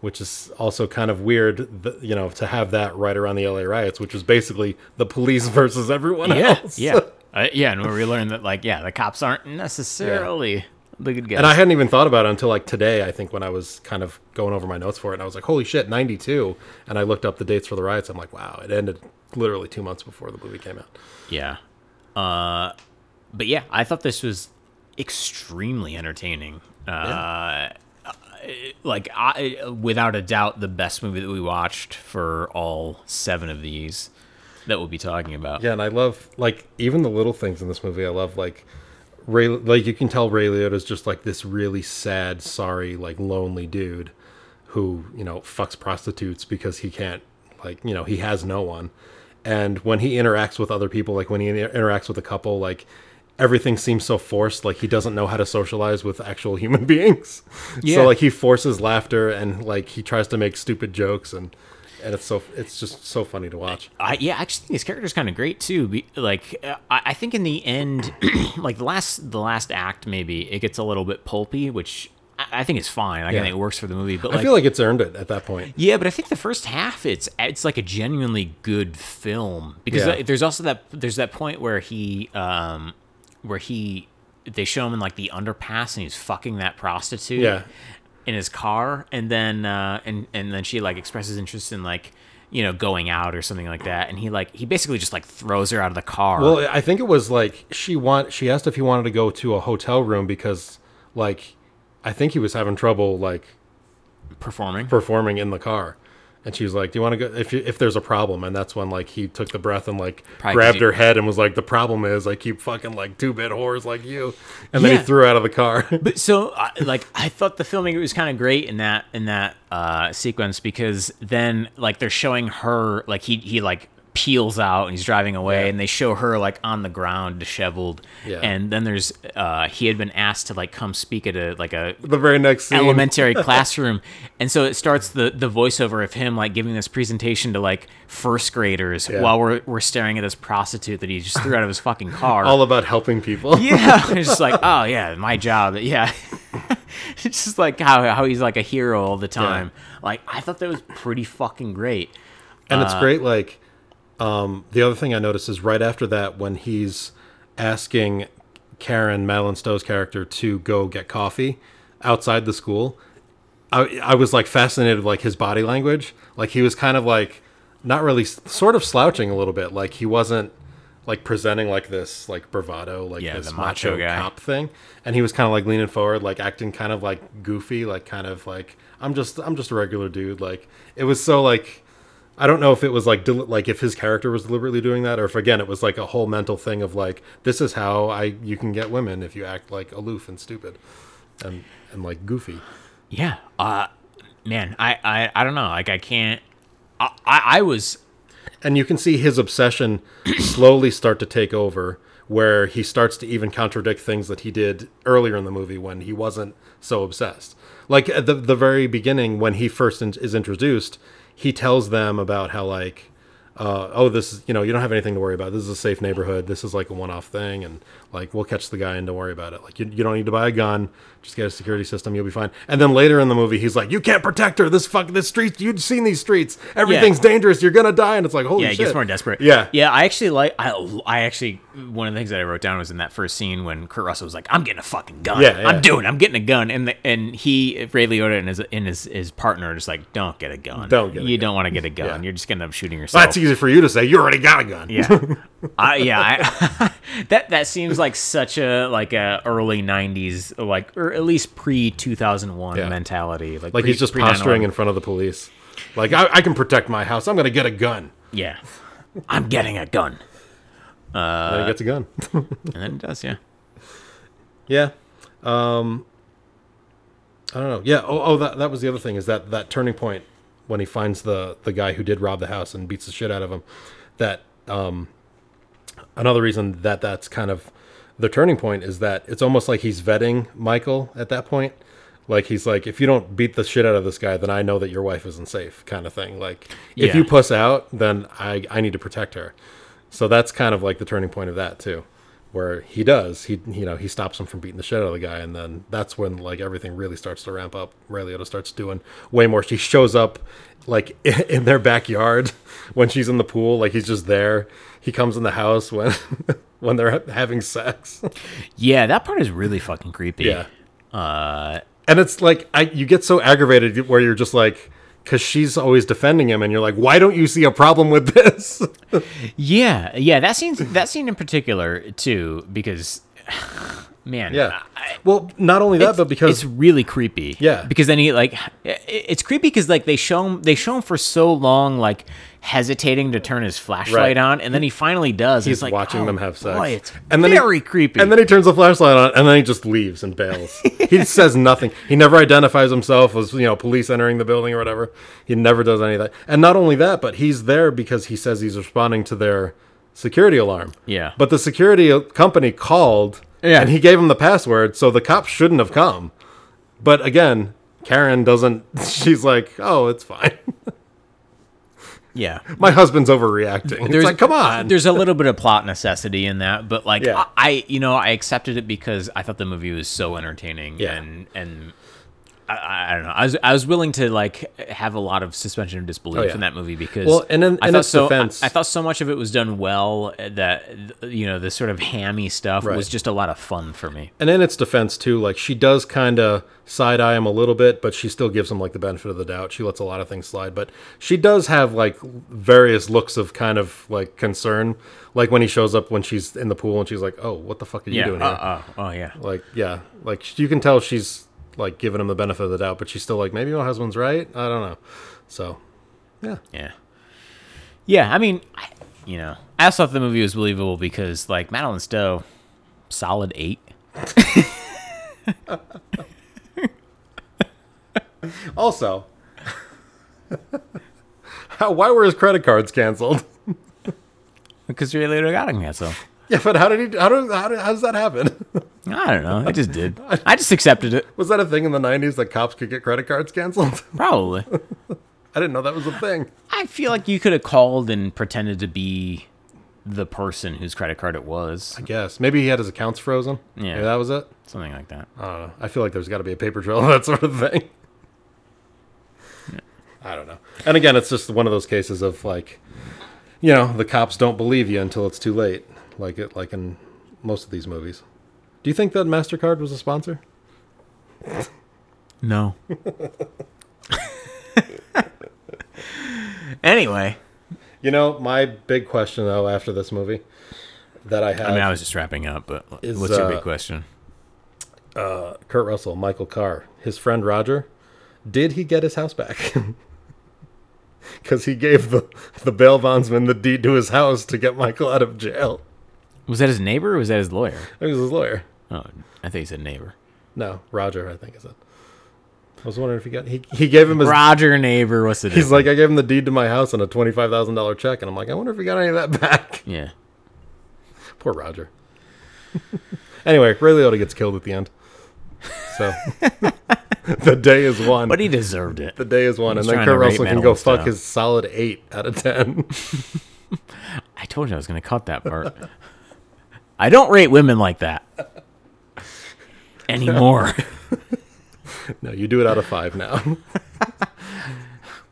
which is also kind of weird, th- you know, to have that right around the LA riots, which is basically the police versus everyone yeah, else. yeah, uh, yeah. And where we learned that, like, yeah, the cops aren't necessarily the good guys. and I hadn't even thought about it until like today, I think, when I was kind of going over my notes for it. And I was like, holy shit, 92. And I looked up the dates for the riots. I'm like, wow, it ended literally two months before the movie came out. yeah, uh, but yeah, I thought this was extremely entertaining. Uh, like, I, without a doubt, the best movie that we watched for all seven of these that we'll be talking about. Yeah, and I love like even the little things in this movie. I love like Ray, like you can tell Ray Liotta's just like this really sad, sorry, like lonely dude who you know fucks prostitutes because he can't like you know he has no one. And when he interacts with other people, like when he inter- interacts with a couple, like everything seems so forced. Like he doesn't know how to socialize with actual human beings. Yeah. So like he forces laughter and like he tries to make stupid jokes and and it's so it's just so funny to watch. I yeah, I actually think his character's kind of great too. Be, like, uh, I, I think in the end, like the last the last act, maybe it gets a little bit pulpy, which I, I think is fine. Like, I Yeah. think it works for the movie. But I feel like it's earned it at that point. yeah, but I think the first half, it's it's like a genuinely good film because Yeah. there's also that there's that point where he um where he they show him in like the underpass and he's fucking that prostitute Yeah. In his car and then uh and and then she like expresses interest in like you know going out or something like that. And he like he basically just like throws her out of the car. Well, I think it was like she want she asked if he wanted to go to a hotel room because like I think he was having trouble like performing? performing in the car. And she was like, "Do you want to go if you, if there's a problem?" And that's when like he took the breath and like Probably grabbed her head and was like, "The problem is I keep fucking like two bit whores like you." And then Yeah. he threw her out of the car. But so, I like, I thought the filming was kind of great in that in that uh, sequence because then, like, they're showing her, like, he he like peels out and he's driving away and they show her like on the ground disheveled Yeah. and then there's uh he had been asked to like come speak at a like a The very next scene. elementary classroom and so it starts the the voiceover of him like giving this presentation to like first graders Yeah. while we're we're staring at this prostitute that he just threw out of his fucking car all about helping people. yeah it's just like oh yeah my job yeah it's just like how, how he's like a hero all the time like i thought that was pretty fucking great And Uh, it's great. Like, um, the other thing I noticed is right after that, when he's asking Karen, Madeleine Stowe's character, to go get coffee outside the school, I, I was like fascinated with like his body language. Like he was kind of like not really, sort of slouching a little bit. Like he wasn't like presenting like this like bravado, like Yeah, this the macho macho, guy. cop thing. And he was kind of like leaning forward, like acting kind of like goofy, like kind of like I'm just I'm just a regular dude. Like it was so like I don't know if it was like del- like if his character was deliberately doing that, or if again it was like a whole mental thing of like this is how I you can get women if you act like aloof and stupid, and and like goofy. Yeah. Uh man, I I, I don't know. Like I can't I, I, I was and you can see his obsession slowly start to take over where he starts to even contradict things that he did earlier in the movie when he wasn't so obsessed like at the, the very beginning when he first in, is introduced he tells them about how like uh, oh this is you know you don't have anything to worry about. This is a safe neighborhood. This is like a one-off thing. And like we'll catch the guy and don't worry about it like you, you don't need to buy a gun just get a security system you'll be fine and then later in the movie he's like you can't protect her this fuck this street you've seen these streets everything's dangerous you're gonna die and it's like holy yeah, shit gets more desperate. Yeah. yeah. I actually like. I, I actually one of the things that I wrote down was in that first scene when Kurt Russell was like, "I'm getting a fucking gun. Yeah, yeah. I'm doing. I'm getting a gun." And the, and he Ray Liotta and his and his his partner are just like, "Don't get a gun. Don't get a you gun." don't want to get a gun. Yeah. You're just gonna end up shooting yourself." That's easy for you to say. You already got a gun. Yeah, I, yeah. I, that that seems like such a like a early '90s, like or at least pre 2001 Yeah. mentality. Like Like pre- he's just pre- posturing 9/11. in front of the police. Like I, I can protect my house. I'm gonna get a gun. Yeah, I'm getting a gun, and then he gets a gun. and then it does. Yeah. yeah. Um. I don't know. Yeah. Oh, oh. That that was the other thing. Is that that turning point when he finds the the guy who did rob the house and beats the shit out of him. That um. Another reason that that's kind of the turning point is that it's almost like he's vetting Michael at that point. Like he's like, if you don't beat the shit out of this guy, then I know that your wife isn't safe, kind of thing. Like if you puss out, then I I need to protect her. So that's kind of like the turning point of that too, where he does he you know he stops him from beating the shit out of the guy, and then that's when like everything really starts to ramp up. Ray Liotta starts doing way more. She shows up like in their backyard when she's in the pool, like he's just there. He comes in the house when when they're having sex. Yeah, that part is really fucking creepy. Yeah. Uh, and it's like I, you get so aggravated where you're just like because she's always defending him and you're like why don't you see a problem with this yeah, yeah. That scene, that scene in particular, too, because, man, yeah I- well not only that but because it's really creepy. Yeah. because then he like, it's creepy because like they show him, they show him for so long like hesitating to turn his flashlight Right. on, and then he finally does. he's like, watching oh, them have sex Boy, it's and then he- very creepy. and then he turns the flashlight on and then he just leaves and bails he says nothing he never identifies himself as you know police entering the building or whatever he never does any of that and not only that but he's there because he says he's responding to their security alarm Yeah. but the security company called Yeah. and he gave him the password so the cops shouldn't have come but again karen doesn't she's like oh it's fine yeah, my husband's overreacting it's like come on There's a little bit of plot necessity in that, but like Yeah. I, I- you know, I accepted it because I thought the movie was so entertaining Yeah. and and I- I, don't know. I was I was willing to like have a lot of suspension of disbelief Oh, yeah. in that movie because Well, and in- I in thought its so defense- I, I thought so much of it was done well that you know the sort of hammy stuff Right. was just a lot of fun for me. And in its defense too, like she does kind of side eye him a little bit, but she still gives him like the benefit of the doubt. She lets a lot of things slide, but she does have like various looks of kind of like concern, like when he shows up when she's in the pool and she's like, "Oh, what the fuck are you Yeah. doing Uh, here?" uh, oh yeah. Like, yeah, like you can tell she's like giving him the benefit of the doubt, but she's still like, maybe my husband's right. I don't know. So, yeah, Yeah. Yeah, I mean, I, you know, I also thought the movie was believable because, like, Madeleine Stowe, solid eight. Also, how, why were his credit cards canceled? because Ray Liotta got him canceled. Yeah, but how did he? How, did, how, did, how does that happen? I don't know. I just did. I just accepted it. Was that a thing in the '90s that cops could get credit cards canceled? Probably. I didn't know that was a thing. I feel like you could have called and pretended to be the person whose credit card it was. I guess maybe he had his accounts frozen. Yeah. Maybe that was it. Something like that. I don't know. I feel like there's got to be a paper trail of that sort of thing. I don't know. And again, it's just one of those cases of like, you know, the cops don't believe you until it's too late, like it, like in most of these movies. Do you think that Mastercard was a sponsor? No. anyway, You know, my big question though after this movie that I have, I mean, I was just wrapping up, but Is, what's your uh, big question? Kurt Russell, Michael Carr, his friend Roger, did he get his house back? Because he gave the the bail bondsman the deed to his house to get Michael out of jail. Was that his neighbor or was that his lawyer? He was his lawyer. Oh, I think he said neighbor. No, Roger, I think is it. I was wondering if he got he he gave him his. Roger neighbor. What's the He's difference? like, I gave him the deed to my house and a twenty five thousand dollar check, and I'm like, I wonder if he got any of that back. yeah. Poor Roger. anyway, Ray Liotta gets killed at the end, so the day is won. But he deserved it. the day is won, and then Kurt Russell can go fuck his solid eight out of ten. I told you I was going to cut that part. I don't rate women like that anymore. no, you do it out of five now.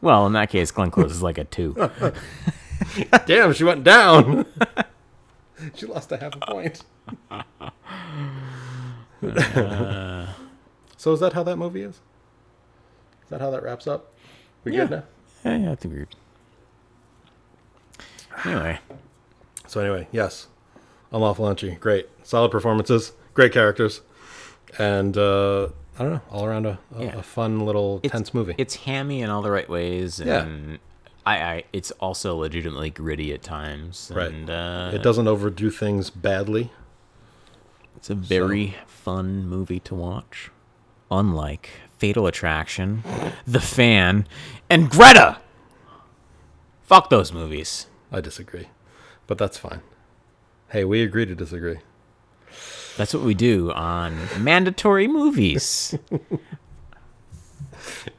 well, in that case, Glenn Close is like a two. Damn, she went down. she lost a half a point. so is that how that movie is? Is that how that wraps up? We good Yeah. now? Yeah, yeah, I think we're. Anyway, So anyway, yes, entry, great, solid performances, great characters, and uh, I don't know, all around a, a, Yeah. a fun little It's- tense movie. it's hammy in all the right ways, Yeah. and I, I, it's also legitimately gritty at times. Right. And, uh, it doesn't overdo things badly. It's a very fun movie to watch. Unlike Fatal Attraction, The Fan, and Greta. Fuck those movies. I disagree, but that's fine. Hey, we agree to disagree. That's what we do on mandatory movies.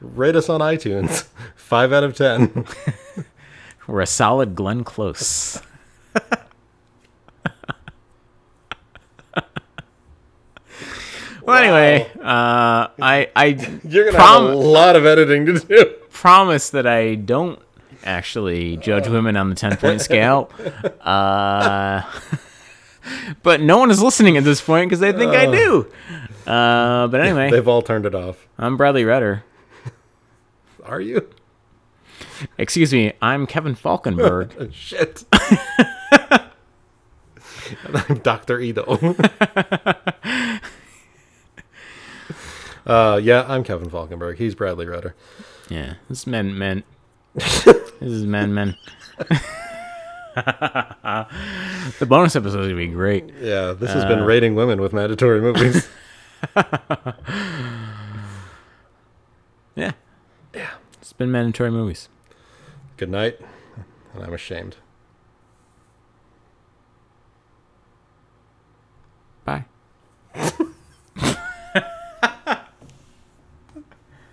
Rate us on iTunes, five out of ten. We're a solid Glenn Close. well, anyway, uh, I I You're gonna Prom- have a lot of editing to do. promise that I don't actually judge women on the 10 point scale. Uh, but no one is listening at this point because they think I do. Uh, but anyway, They've all turned it off. I'm Bradley Redder. Are you? Excuse me, I'm Kevin Falkenberg. Shit. I'm Dr. Edo. uh, yeah, I'm Kevin Falkenberg. He's Bradley Rutter. yeah, this is men, men. this is men, men. the bonus episode is gonna be great. Yeah, this has uh, been rating women with mandatory movies. yeah, yeah, it's been mandatory movies. Good night, and I'm ashamed. Bye.